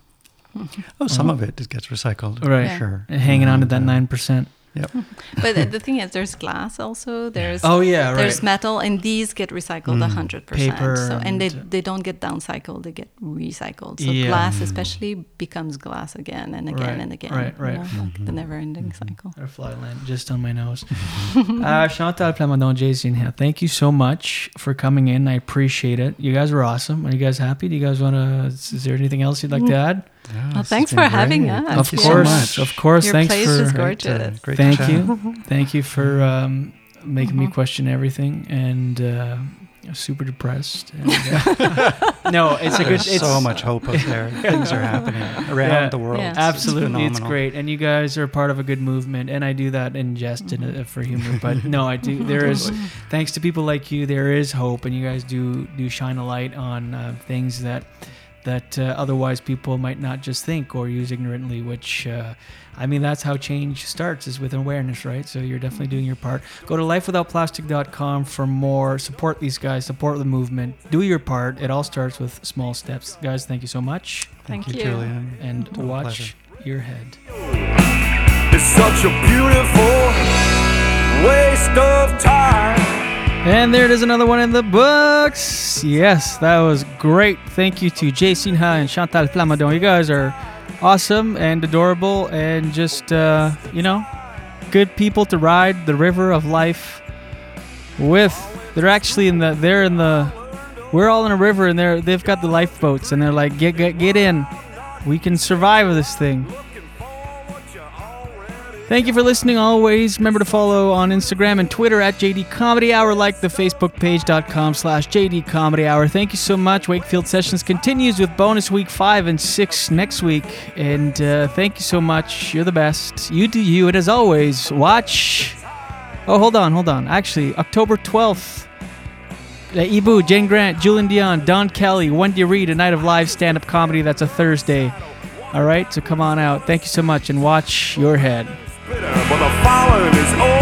mm-hmm. Oh, some uh-huh. of it just gets recycled. Right. Yeah. Sure. hanging on to that And, nine percent. Yep. *laughs* but the, the thing is there's glass also there's Oh yeah, there's metal and these get recycled a Mm. hundred percent Paper so and they, and- they don't get downcycled they get recycled so Yeah. glass especially becomes glass again and again Right, and again right, you right. know, like the never ending cycle Or fly land just on my nose. *laughs* uh, Chantal Plamondon, Jay Sinha. Thank you so much for coming in. I appreciate it. You guys were awesome. Are you guys happy? Do you guys want to? Is there anything else you'd like to add? Yeah, Well, thanks been for having great. us. Thank of you course, so much. of course. your Thanks place for is Great, uh, gorgeous great Thank chat. you. *laughs* Thank you for um, making me question everything and uh, super depressed. And, uh, *laughs* no, it's a good. There's It's so much hope up there. *laughs* Things are happening around Yeah. the world. Yeah. Absolutely, it's, phenomenal. great, and you guys are part of a good movement. And I do that in jest and uh, for humor, but no, I do. There is, thanks to people like you, there is hope, and you guys do do shine a light on uh, things that that uh, otherwise people might not just think or use ignorantly. Which, uh, I mean, that's how change starts is with awareness, right? So you're definitely doing your part. Go to lifewithoutplastic.com for more. Support these guys. Support the movement. Do your part. It all starts with small steps, guys. Thank you so much thank, you, you, Julien. and What watch your head. It's such a beautiful waste of time. And there it is, another one in the books. Yes, that was great. Thank you to Jay Sinha and Chantal Plamondon. You guys are awesome and adorable and just, uh, you know, good people to ride the river of life with. They're actually in the, they're in the, we're all in a river and they're, they've got the lifeboats and they're like, get, get, get in. We can survive this thing. Thank you for listening always. Remember to follow on Instagram and Twitter at JD Comedy Hour, like the Facebook page.com slash JD Comedy Hour. Thank you so much. Wakefield Sessions continues with bonus week five and six next week. And uh, thank you so much. You're the best. You do you. And as always, watch. Oh, hold on, hold on. Actually, October 12th. Uh, Ibu, Jane Grant, Julien Dion, Don Kelly, Wendy Reed, a night of live stand up comedy. That's a Thursday. All right, so come on out. Thank you so much and watch your head. But the following is